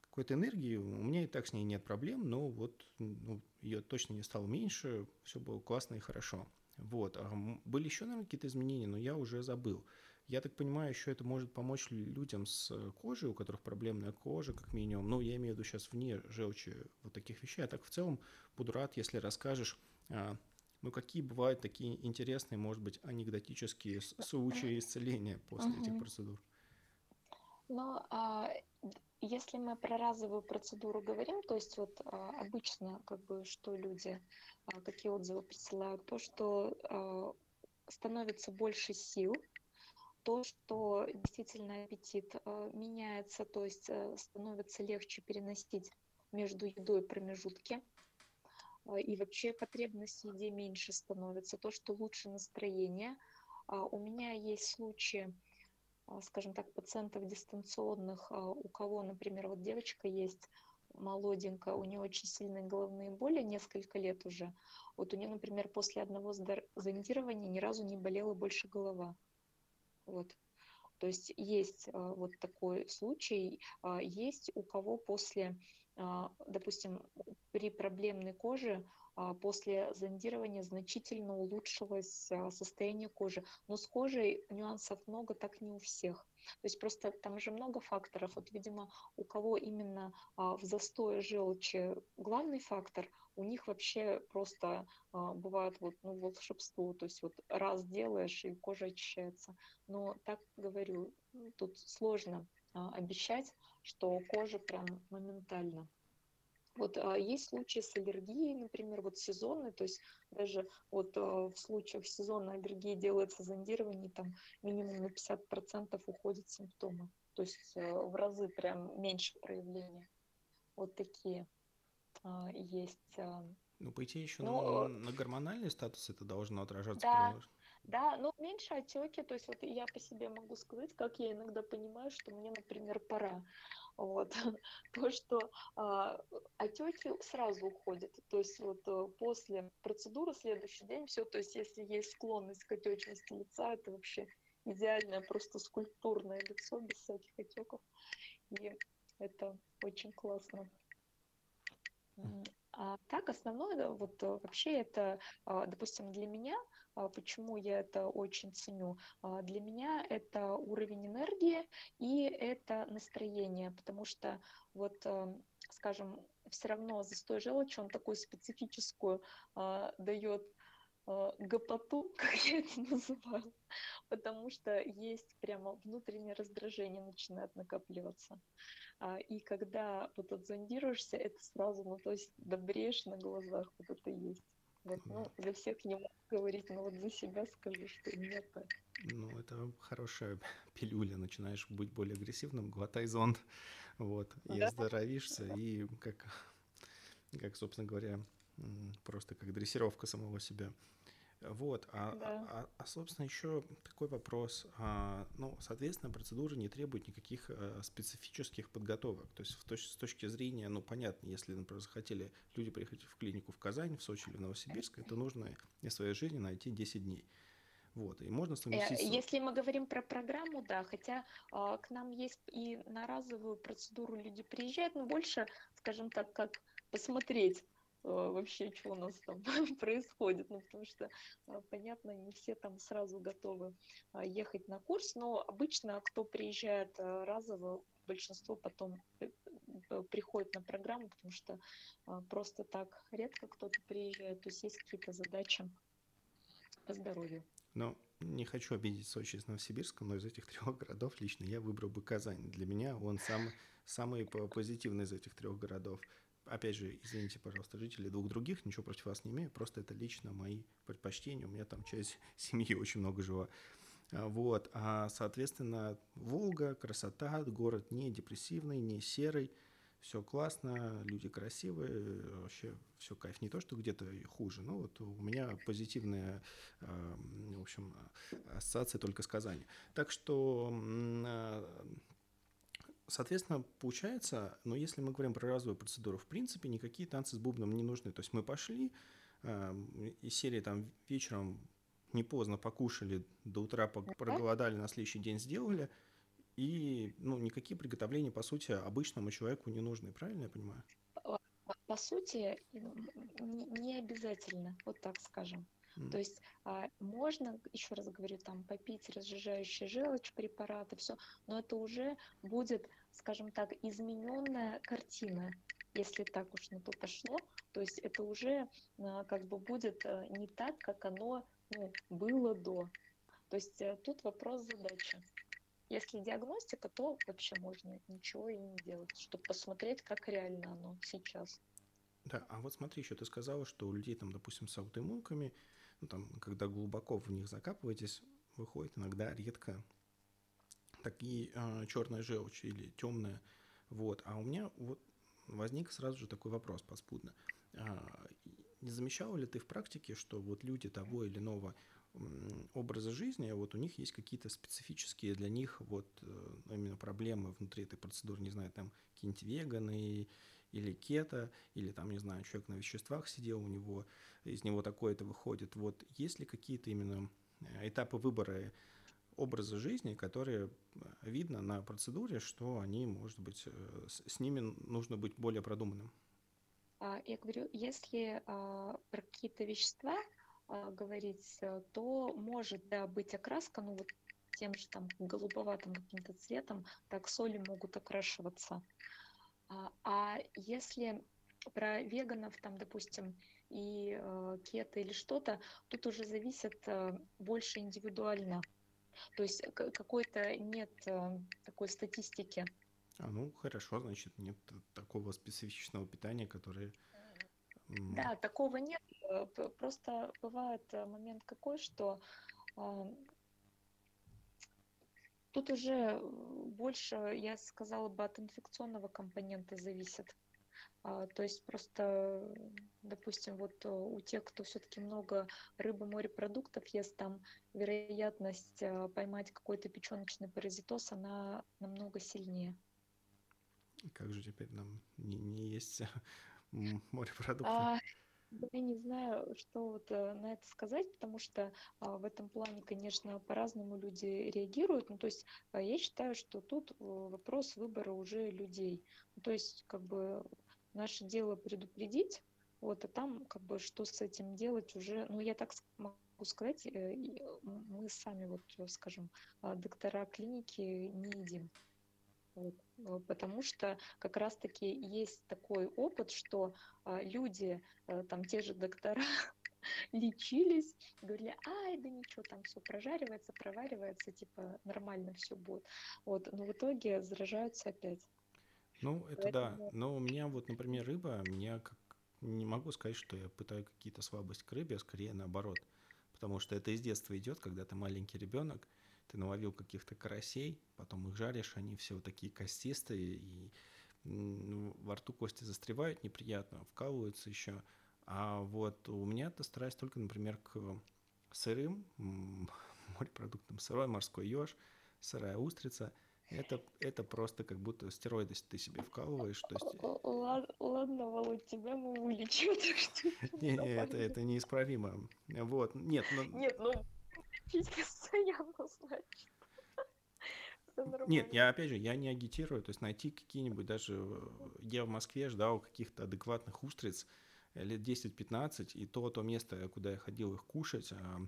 какой-то энергии, у меня и так с ней нет проблем, но вот ну, ее точно не стало меньше, все было классно и хорошо. Вот. А были еще, наверное, какие-то изменения, но я уже забыл. Я так понимаю, еще это может помочь людям с э, кожей, у которых проблемная кожа, как минимум. Ну, я имею в виду сейчас вне желчи вот таких вещей. А так в целом буду рад, если расскажешь, а, ну, какие бывают такие интересные, может быть, анекдотические случаи исцеления после этих процедур. Ну, а, если мы про разовую процедуру говорим, то есть вот а, обычно, как бы, что люди, а, какие отзывы присылают, то, что а, становится больше сил, то, что действительно аппетит э, меняется, то есть э, становится легче переносить между едой промежутки, э, и вообще потребность в еде меньше становится, то, что лучше настроение. А у меня есть случаи, скажем так, пациентов дистанционных, у кого, например, вот девочка есть, молоденькая, у нее очень сильные головные боли, несколько лет уже. Вот у нее, например, после одного зондирования ни разу не болела больше голова. Вот. То есть есть а, вот такой случай, а, есть у кого после, а, допустим, при проблемной коже после зондирования значительно улучшилось состояние кожи. Но с кожей нюансов много, так не у всех. То есть просто там же много факторов. Вот, видимо, у кого именно а, в застое желчи главный фактор, у них вообще просто а, бывает вот, ну, волшебство. То есть вот раз делаешь, и кожа очищается. Но так говорю, тут сложно а, обещать, что кожа прям моментально вот а, есть случаи с аллергией, например, вот сезонной, то есть даже вот а, в случаях сезонной аллергии делается зондирование, там минимум на 50% уходят симптомы. То есть а, в разы прям меньше проявления. Вот такие а, есть. Ну, по идее, еще Но... на, на гормональный статус это должно отражаться. Да, да, но меньше отеки, то есть вот я по себе могу сказать, как я иногда понимаю, что мне, например, пора. Вот. То, что а, отеки сразу уходят. То есть вот э, после процедуры следующий день все, то есть если есть склонность к отечности лица, это вообще идеальное просто скульптурное лицо без всяких отеков. И это очень классно. А так основное вот э, вообще это, а, допустим, для меня, а, почему я это очень ценю, а, для меня это уровень энергии и это настроение, потому что вот, э, скажем, все равно застой желчи, он такую специфическую дает гопоту, как я это называю, потому что есть прямо внутреннее раздражение начинает накапливаться. А, и когда вот отзондируешься, это сразу, ну, то есть добреешь на глазах, вот это есть. Вот, ну, за всех не могу говорить, но вот за себя скажу, что нет. Ну, это хорошая пилюля. Начинаешь быть более агрессивным, глотай зонд, вот, и да? оздоровишься, и как, как, собственно говоря, просто как дрессировка самого себя. Вот, а, да. а, а, собственно, еще такой вопрос. А, ну, соответственно, процедура не требует никаких а, специфических подготовок. То есть, в точ, с точки зрения, ну, понятно, если, например, захотели люди приехать в клинику в Казань, в Сочи или в Новосибирск, это нужно из своей жизни найти 10 дней. Вот, и можно совместить... Если мы говорим про программу, да, хотя э, к нам есть и на разовую процедуру люди приезжают, но больше, скажем так, как посмотреть Э, вообще, что у нас там происходит, ну, потому что, а, понятно, не все там сразу готовы а, ехать на курс, но обычно, кто приезжает а, разово, большинство потом э, э, приходит на программу, потому что просто так редко кто-то приезжает, то есть есть какие-то задачи по здоровью. Ну, не хочу обидеть Сочи с Новосибирском, но из этих трех городов лично я выбрал бы Казань. Для меня он самый, самый позитивный из этих трех городов опять же, извините, пожалуйста, жители двух других, ничего против вас не имею, просто это лично мои предпочтения, у меня там часть семьи очень много жила. А, вот, а, соответственно, Волга, красота, город не депрессивный, не серый, все классно, люди красивые, вообще все кайф. Не то, что где-то хуже, но вот у меня позитивная, а, в общем, ассоциация только с Казани. Так что Соответственно, получается, но если мы говорим про разовую процедуру, в принципе, никакие танцы с бубном не нужны. То есть мы пошли, э, из серии там вечером не поздно покушали, до утра проголодали, на следующий день сделали, и ну, никакие приготовления, по сути, обычному человеку не нужны, правильно я понимаю? По, по сути, не, не обязательно, вот так скажем. То есть а, можно, еще раз говорю, там попить разжижающий желчь, препараты, все, но это уже будет, скажем так, измененная картина, если так уж на то пошло. То есть это уже а, как бы будет а, не так, как оно ну, было до. То есть а, тут вопрос задачи. Если диагностика, то вообще можно ничего и не делать, чтобы посмотреть, как реально оно сейчас. Да, а вот смотри, еще ты сказала, что у людей, там, допустим, с аутоиммунками ну, там, когда глубоко в них закапываетесь, выходит иногда редко такие э, а, черная желчь или темная. Вот. А у меня вот возник сразу же такой вопрос подспудно. А, не замечал ли ты в практике, что вот люди того или иного образа жизни, вот у них есть какие-то специфические для них вот э, именно проблемы внутри этой процедуры, не знаю, там какие-нибудь веганы или кето, или там, не знаю, человек на веществах сидел, у него из него такое-то выходит. Вот есть ли какие-то именно э, этапы выбора образа жизни, которые э, видно на процедуре, что они, может быть, э, с, ними нужно быть более продуманным? А, я говорю, если а, про какие-то вещества а, говорить, то может да, быть окраска, ну вот тем же там голубоватым каким-то цветом, так соли могут окрашиваться. А если про веганов, там, допустим, и э, кето или что-то, тут уже зависит э, больше индивидуально. То есть какой-то нет э, такой статистики. А, ну хорошо, значит, нет такого специфичного питания, которое... Да, такого нет. Э, просто бывает э, момент какой, что э, тут уже больше, я сказала бы, от инфекционного компонента зависит. А, то есть просто, допустим, вот э, у тех, кто все-таки много рыбы, морепродуктов ест, там вероятность э, поймать какой-то печеночный паразитоз, она намного сильнее. Как же теперь нам не, не есть морепродукты? А, я не знаю, что вот э, на это сказать, потому что а, в этом плане, конечно, по-разному люди реагируют. Ну, то есть я считаю, что тут вопрос выбора уже людей. Ну, то есть как бы Наше дело предупредить, вот, а там как бы что с этим делать уже, ну я так могу сказать, э, мы сами вот, скажем, а, доктора клиники не едим. Вот, э, потому что как раз-таки есть такой опыт, что а, люди, а, там те же доктора, лечились, говорили, ай, да ничего, там все прожаривается, проваривается, типа нормально все будет. Вот, но в итоге заражаются опять. Ну, это да. Но у меня вот, например, рыба, меня как не могу сказать, что я пытаю какие-то слабости к рыбе, а скорее наоборот. Потому что это из детства идет, когда ты маленький ребенок, ты наловил каких-то карасей, потом их жаришь, они все вот такие костистые, и ну, во рту кости застревают неприятно, вкалываются еще. А вот у меня это страсть только, например, к сырым морепродуктам. Сырой морской еж, сырая устрица – это, это просто как будто стероиды ты себе вкалываешь. То есть... Ладно, ладно, Володь, тебя мы вылечим, так что... Не, не, это, это неисправимо. Вот, нет, но... Нет, ну, постоянно, значит. Нет, я опять же, я не агитирую, то есть найти какие-нибудь, даже э, я в Москве ждал каких-то адекватных устриц лет 10-15, и то, то место, куда я ходил их кушать, а,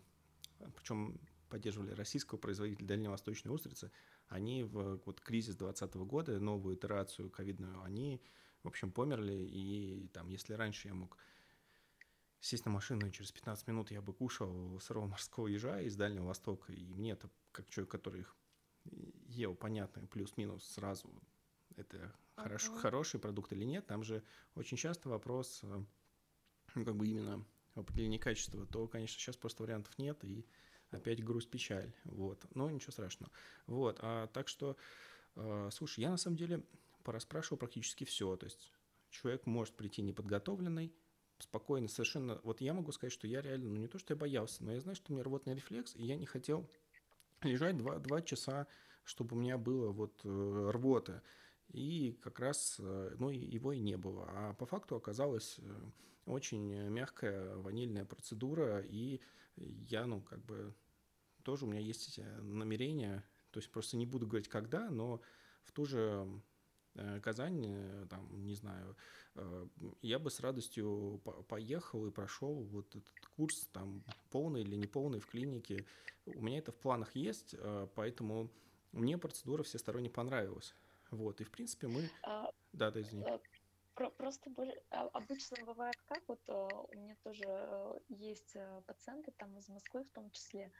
причем поддерживали российского производителя дальневосточной устрицы, они в вот кризис 2020 года, новую итерацию ковидную, они, в общем, померли, и там, если раньше я мог сесть на машину, и через 15 минут я бы кушал сырого морского ежа из Дальнего Востока, и мне это, как человек, который их ел, понятно, плюс-минус сразу, это uh-huh. хорош, хороший продукт или нет, там же очень часто вопрос, э, ну, как бы именно определения качества, то, конечно, сейчас просто вариантов нет, и опять грусть, печаль, вот, но ничего страшного, вот, а так что, э, слушай, я на самом деле пораспрашивал практически все, то есть человек может прийти неподготовленный, спокойно, совершенно, вот я могу сказать, что я реально, ну не то, что я боялся, но я знаю, что у меня рвотный рефлекс, и я не хотел лежать два, два часа, чтобы у меня было вот э, рвота, и как раз, э, ну, его и не было. А по факту оказалась э, очень мягкая ванильная процедура, и я, ну, как бы тоже у меня есть эти намерения, то есть просто не буду говорить когда, но в ту же э, Казань, э, там, не знаю, э, я бы с радостью поехал и прошел вот этот курс, там, полный или неполный в клинике. У меня это в планах есть, поэтому мне процедура всесторонне понравилась. Вот, и в принципе мы... А, да, да, извини. Просто а, обычно бывает как, вот у меня тоже есть пациенты там из Москвы в том числе,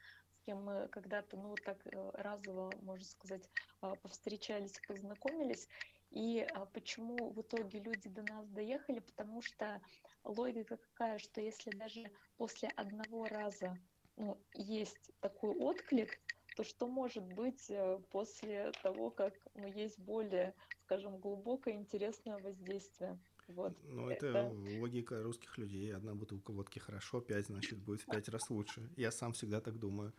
кем мы когда-то, ну, так э, разово, можно сказать, а, повстречались, познакомились. И а, почему в итоге люди до нас доехали? Потому что логика какая, что если даже после одного раза ну, есть такой отклик, то что может быть э, после того, как ну, есть более, скажем, глубокое, интересное воздействие? Вот. Ну, это, это логика русских людей. Одна бутылка водки хорошо, пять, значит, будет в пять раз лучше. Я сам всегда так думаю.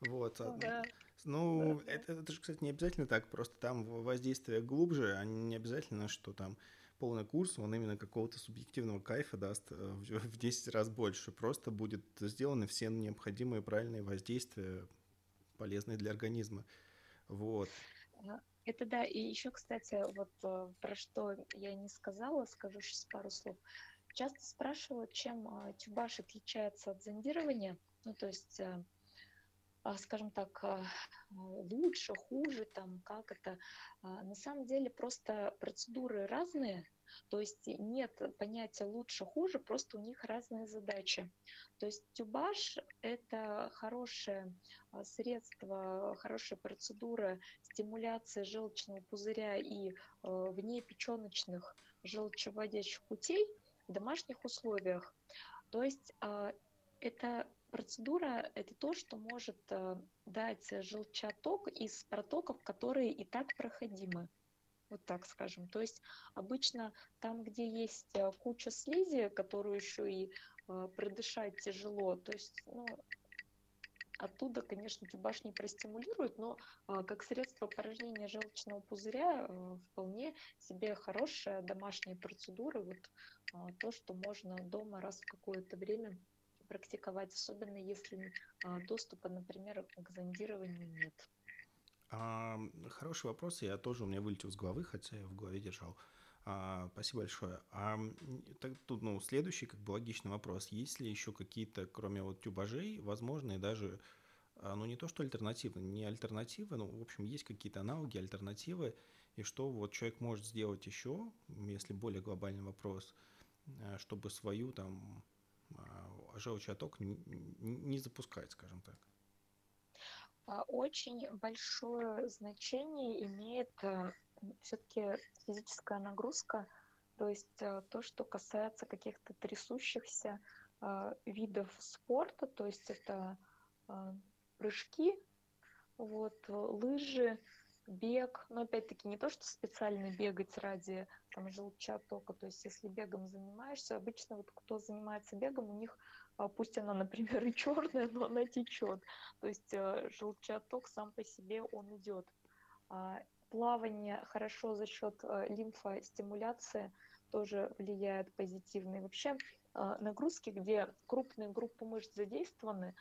Вот. А, да. Ну, да. Это, это же, кстати, не обязательно так, просто там воздействие глубже, а не обязательно, что там полный курс, он именно какого-то субъективного кайфа даст э, в 10 раз больше. Просто будет сделаны все необходимые правильные воздействия, полезные для организма. Вот. Это да, и еще, кстати, вот э, про что я не сказала, скажу сейчас пару слов. Часто спрашивают, чем э, тюбаш отличается от зондирования. Ну, то есть а, скажем так, лучше, хуже, там, как это. А, на самом деле просто процедуры разные, то есть нет понятия лучше, хуже, просто у них разные задачи. То есть тюбаш – это хорошее средство, хорошая процедура стимуляции желчного пузыря и вне печеночных желчеводящих путей в домашних условиях. То есть это Процедура – это то, что может дать желчаток из протоков, которые и так проходимы. Вот так скажем. То есть обычно там, где есть э, куча слизи, которую еще и э, продышать тяжело, то есть ну, оттуда, конечно, тюбаш не простимулирует, но как средство порождения желчного пузыря вполне себе хорошая домашняя процедура, вот то, что можно дома раз в какое-то время практиковать, особенно если доступа, например, к зондированию нет? А, хороший вопрос. Я тоже у меня вылетел с головы, хотя я в голове держал. А, спасибо большое. А так, тут, ну, следующий как бы логичный вопрос. Есть ли еще какие-то, кроме вот тюбажей, возможные даже, а, ну, не то что альтернативы, не альтернативы, ну, в общем, есть какие-то аналоги, альтернативы, и что вот человек может сделать еще, если более глобальный вопрос, э, чтобы свою там а, желчный отток не запускать, скажем так? А, очень большое значение имеет э, все-таки физическая нагрузка То есть то, что касается каких-то трясущихся видов спорта, то есть это прыжки, вот, лыжи, бег, но опять-таки не то, что специально бегать ради там желча тока, то есть если бегом занимаешься, обычно вот кто занимается бегом, у них пусть она, например, и черная, но она течет, то есть э, желчаток сам по себе он идет. А, плавание хорошо за счет э, лимфостимуляции тоже влияет позитивно. И вообще э, нагрузки, где крупные группы мышц задействованы,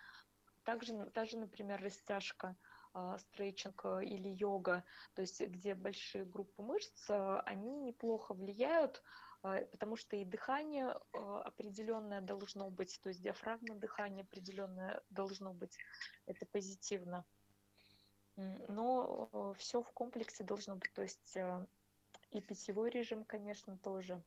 также, также например, растяжка – а, стрейчинг или йога, то есть где большие группы мышц, они неплохо влияют, потому что и дыхание определенное должно быть, то есть диафрагма дыхания определенное должно быть, это позитивно. Но все в комплексе должно быть, то есть и питьевой режим, конечно, тоже.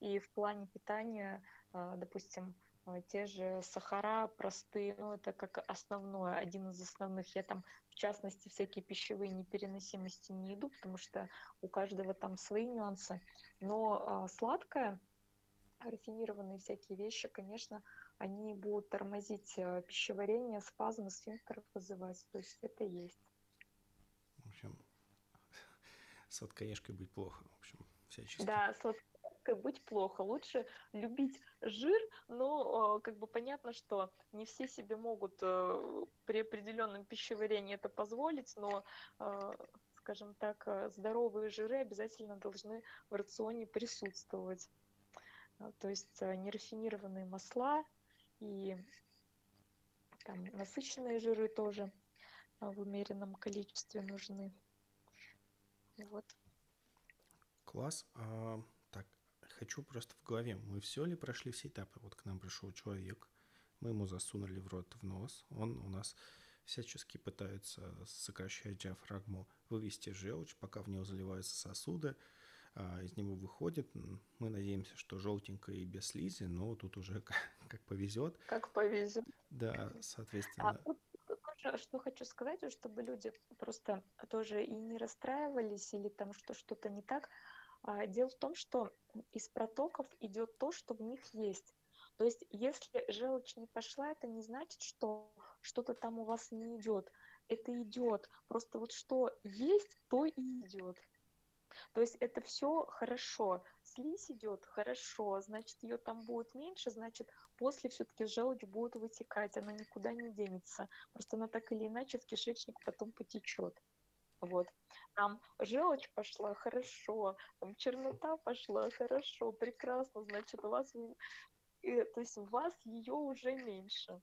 И в плане питания, допустим, а, те же сахара простые, ну, это как основное, один из основных. Я там, в частности, всякие пищевые непереносимости не иду, потому что у каждого там свои нюансы. Но а, сладкое, рафинированные всякие вещи, конечно, они будут тормозить а, пищеварение, спазмы сфинктеров вызывать. То есть это есть. В общем, сладкоежкой быть плохо. В общем, всячески. Да, сладкоежкой быть плохо. Лучше любить жир, но как бы понятно, что не все себе могут э, при определенном пищеварении это позволить, но э, скажем так, э, здоровые жиры обязательно должны в рационе присутствовать. То есть нерафинированные масла и там, насыщенные жиры тоже в умеренном количестве нужны. Вот. Класс. А, хочу просто в голове, мы все ли прошли все этапы? Вот к нам пришел человек, мы ему засунули в рот, в нос, он у нас всячески пытается сокращать диафрагму, вывести желчь, пока в него заливаются сосуды, а из него выходит. Мы надеемся, что желтенько и без слизи, но тут уже как, как повезет. Как повезет. Да, соответственно. А вот что хочу сказать, чтобы люди просто тоже и не расстраивались или там что что-то не так. А, дело в том, что из протоков идет то, что в них есть. То есть, если желчь не пошла, это не значит, что что-то там у вас не идет. Это идет. Просто вот что есть, то и идет. То есть это все хорошо. Слизь идет хорошо, значит, ее там будет меньше, значит, после все-таки желчь будет вытекать, она никуда не денется. Просто она так или иначе в кишечник потом потечет. Вот. Там желчь пошла хорошо, там чернота пошла хорошо, прекрасно, значит, у вас, и, то есть у вас ее уже меньше.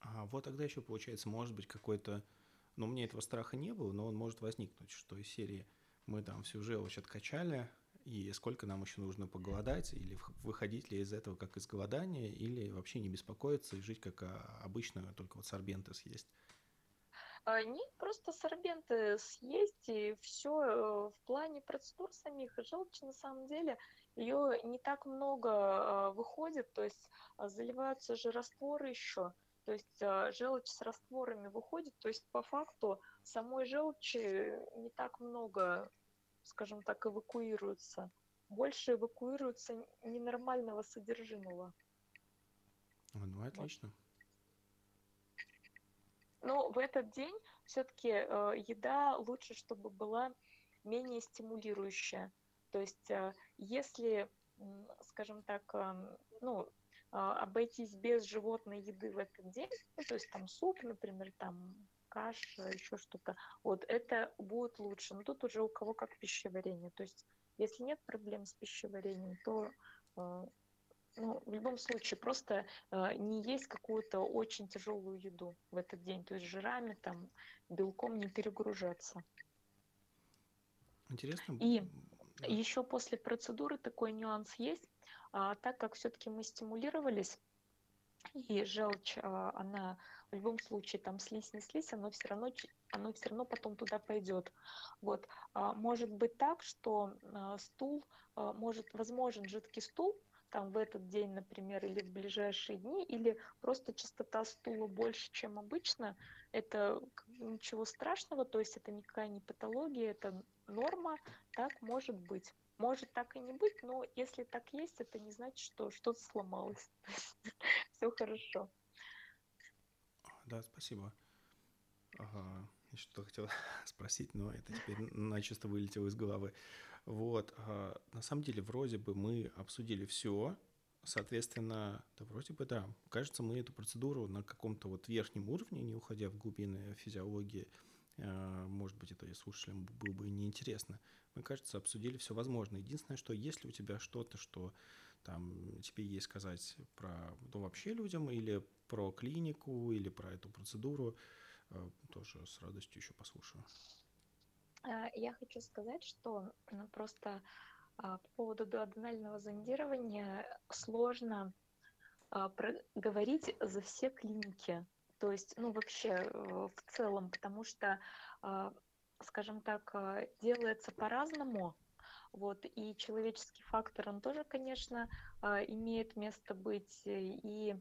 А вот тогда еще получается, может быть, какой-то, ну, мне этого страха не было, но он может возникнуть, что из серии мы там всю желчь откачали, и сколько нам еще нужно поголодать, или выходить ли из этого как из голодания, или вообще не беспокоиться и жить как а, обычно, только вот сорбенты съесть. Нет, просто сорбенты съесть и все. Э, в плане процедур самих желчи на самом деле ее не так много а, выходит, то есть а, заливаются же растворы еще, то есть желчь с растворами выходит, то есть по факту самой желчи не так много, скажем так, эвакуируется. Больше эвакуируется ненормального содержимого. Ну, отлично. Вот. Но в этот день все-таки э, еда лучше, чтобы была менее стимулирующая. То есть, э, если, скажем так, э, ну, э, обойтись без животной еды в этот день, ну, то есть там суп, например, там каша, еще что-то, вот это будет лучше. Но тут уже у кого как пищеварение. То есть, если нет проблем с пищеварением, то э, ну, в любом случае, просто э, не есть какую-то очень тяжелую еду в этот день, то есть жирами, там, белком не перегружаться. Интересно. И да. еще после процедуры такой нюанс есть, а, так как все-таки мы стимулировались, и желчь, а, она в любом случае, там слизь, не слизь, оно все равно, оно все равно потом туда пойдет. Вот. А, может быть так, что а, стул, а, может, возможен жидкий стул, там в этот день, например, или в ближайшие дни, или просто частота стула больше, чем обычно, это ничего страшного, то есть это никакая не патология, это норма, так может быть. может так и не быть, но если так есть, это не значит, что что-то сломалось. Все хорошо. Да, спасибо. Ага, я что-то хотел спросить, но это теперь начисто вылетело из головы. Вот, ага, на самом деле, вроде бы мы обсудили все, соответственно, да, вроде бы да. Кажется, мы эту процедуру на каком-то вот верхнем уровне, не уходя в глубины физиологии, а, может быть, это и слушателям было бы неинтересно. Мы, кажется, обсудили все возможное. Единственное, что если у тебя что-то, что там тебе есть сказать про ну, вообще людям или про клинику, или про эту процедуру, э, тоже с радостью еще послушаю. А, я хочу сказать, что ну, просто а, по поводу дуоденального зондирования сложно а, говорить за все клиники. То есть, ну, вообще э, в целом, потому что, скажем так, делается по-разному. Вот, и человеческий фактор, он тоже, конечно, имеет место быть. И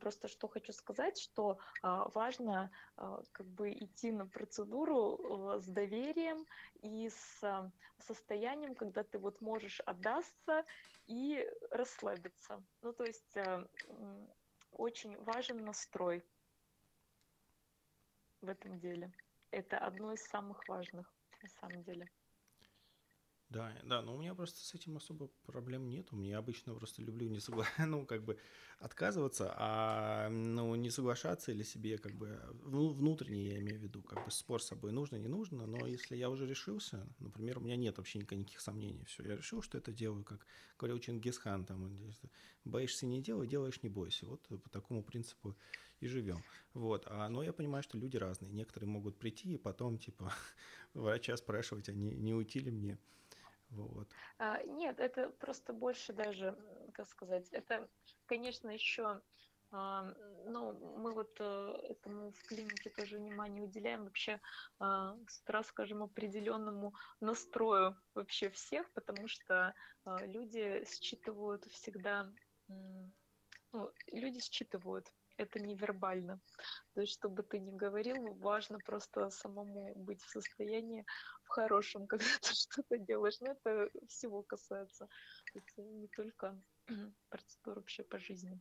просто что хочу сказать, что а, важно а, как бы идти на процедуру с доверием и с состоянием, когда ты вот можешь отдастся и расслабиться. Ну, то есть очень важен настрой в этом деле. Это одно из самых важных на самом деле. Да, да, но у меня просто с этим особо проблем нет. У меня обычно просто люблю не согла... ну, как бы отказываться, а ну, не соглашаться или себе как бы ну, внутренне, я имею в виду, как бы спор с собой нужно, не нужно, но если я уже решился, например, у меня нет вообще никаких сомнений, все, я решил, что это делаю, как говорил Чингисхан, там, боишься не делай, делаешь не бойся. Вот по такому принципу и живем. Вот. А, но я понимаю, что люди разные. Некоторые могут прийти и потом, типа, врача спрашивать, а не, не уйти ли мне. Вот. А, нет, это просто больше даже, как сказать, это, конечно, еще а, ну, мы вот э, этому в клинике тоже внимание уделяем вообще, а, раз скажем, определенному настрою вообще всех, потому что а, люди считывают всегда, ну, люди считывают это невербально. То есть, чтобы ты не говорил, важно просто самому быть в состоянии в хорошем, когда ты что-то делаешь. Но это всего касается. Это не только процедур вообще по жизни.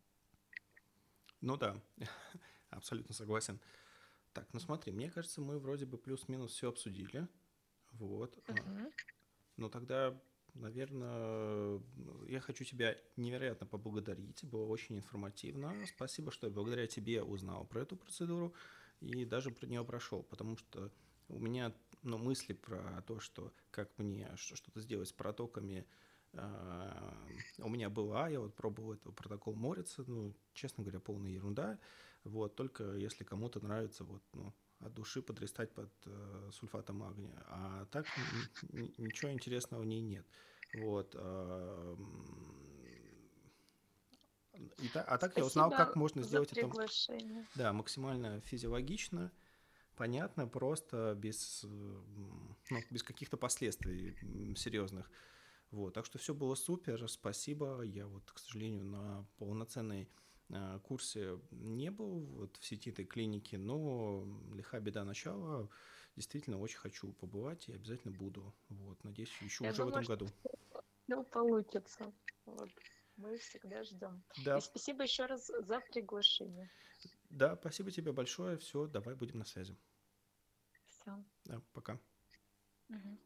Ну да, абсолютно согласен. Так, ну смотри, мне кажется, мы вроде бы плюс-минус все обсудили. Вот. Uh-huh. Ну тогда наверное, я хочу тебя невероятно поблагодарить. Было очень информативно. Спасибо, что я благодаря тебе узнал про эту процедуру и даже про нее прошел, потому что у меня ну, мысли про то, что как мне что-то сделать с протоками, э, у меня была, я вот пробовал этот протокол Морица, ну, честно говоря, полная ерунда, вот, только если кому-то нравится вот, ну, от души подрастать под э, сульфатом магния. А так ничего интересного в ней нет. Вот. Э, и та, а так Спасибо я узнал, как можно сделать это да, максимально физиологично, понятно, просто без, ну, без каких-то последствий серьезных. Вот, так что все было супер, спасибо. Я вот, к сожалению, на полноценной Э, курсе не был вот в сети этой клиники, но лиха беда начала. Действительно, очень хочу побывать и обязательно буду. Вот, надеюсь, еще Я уже думаю, в этом году. Все получится. Вот. Мы всегда ждем. Да. И спасибо еще раз за приглашение. Да, спасибо тебе большое. Все, давай будем на связи. Все. Да, пока. Угу.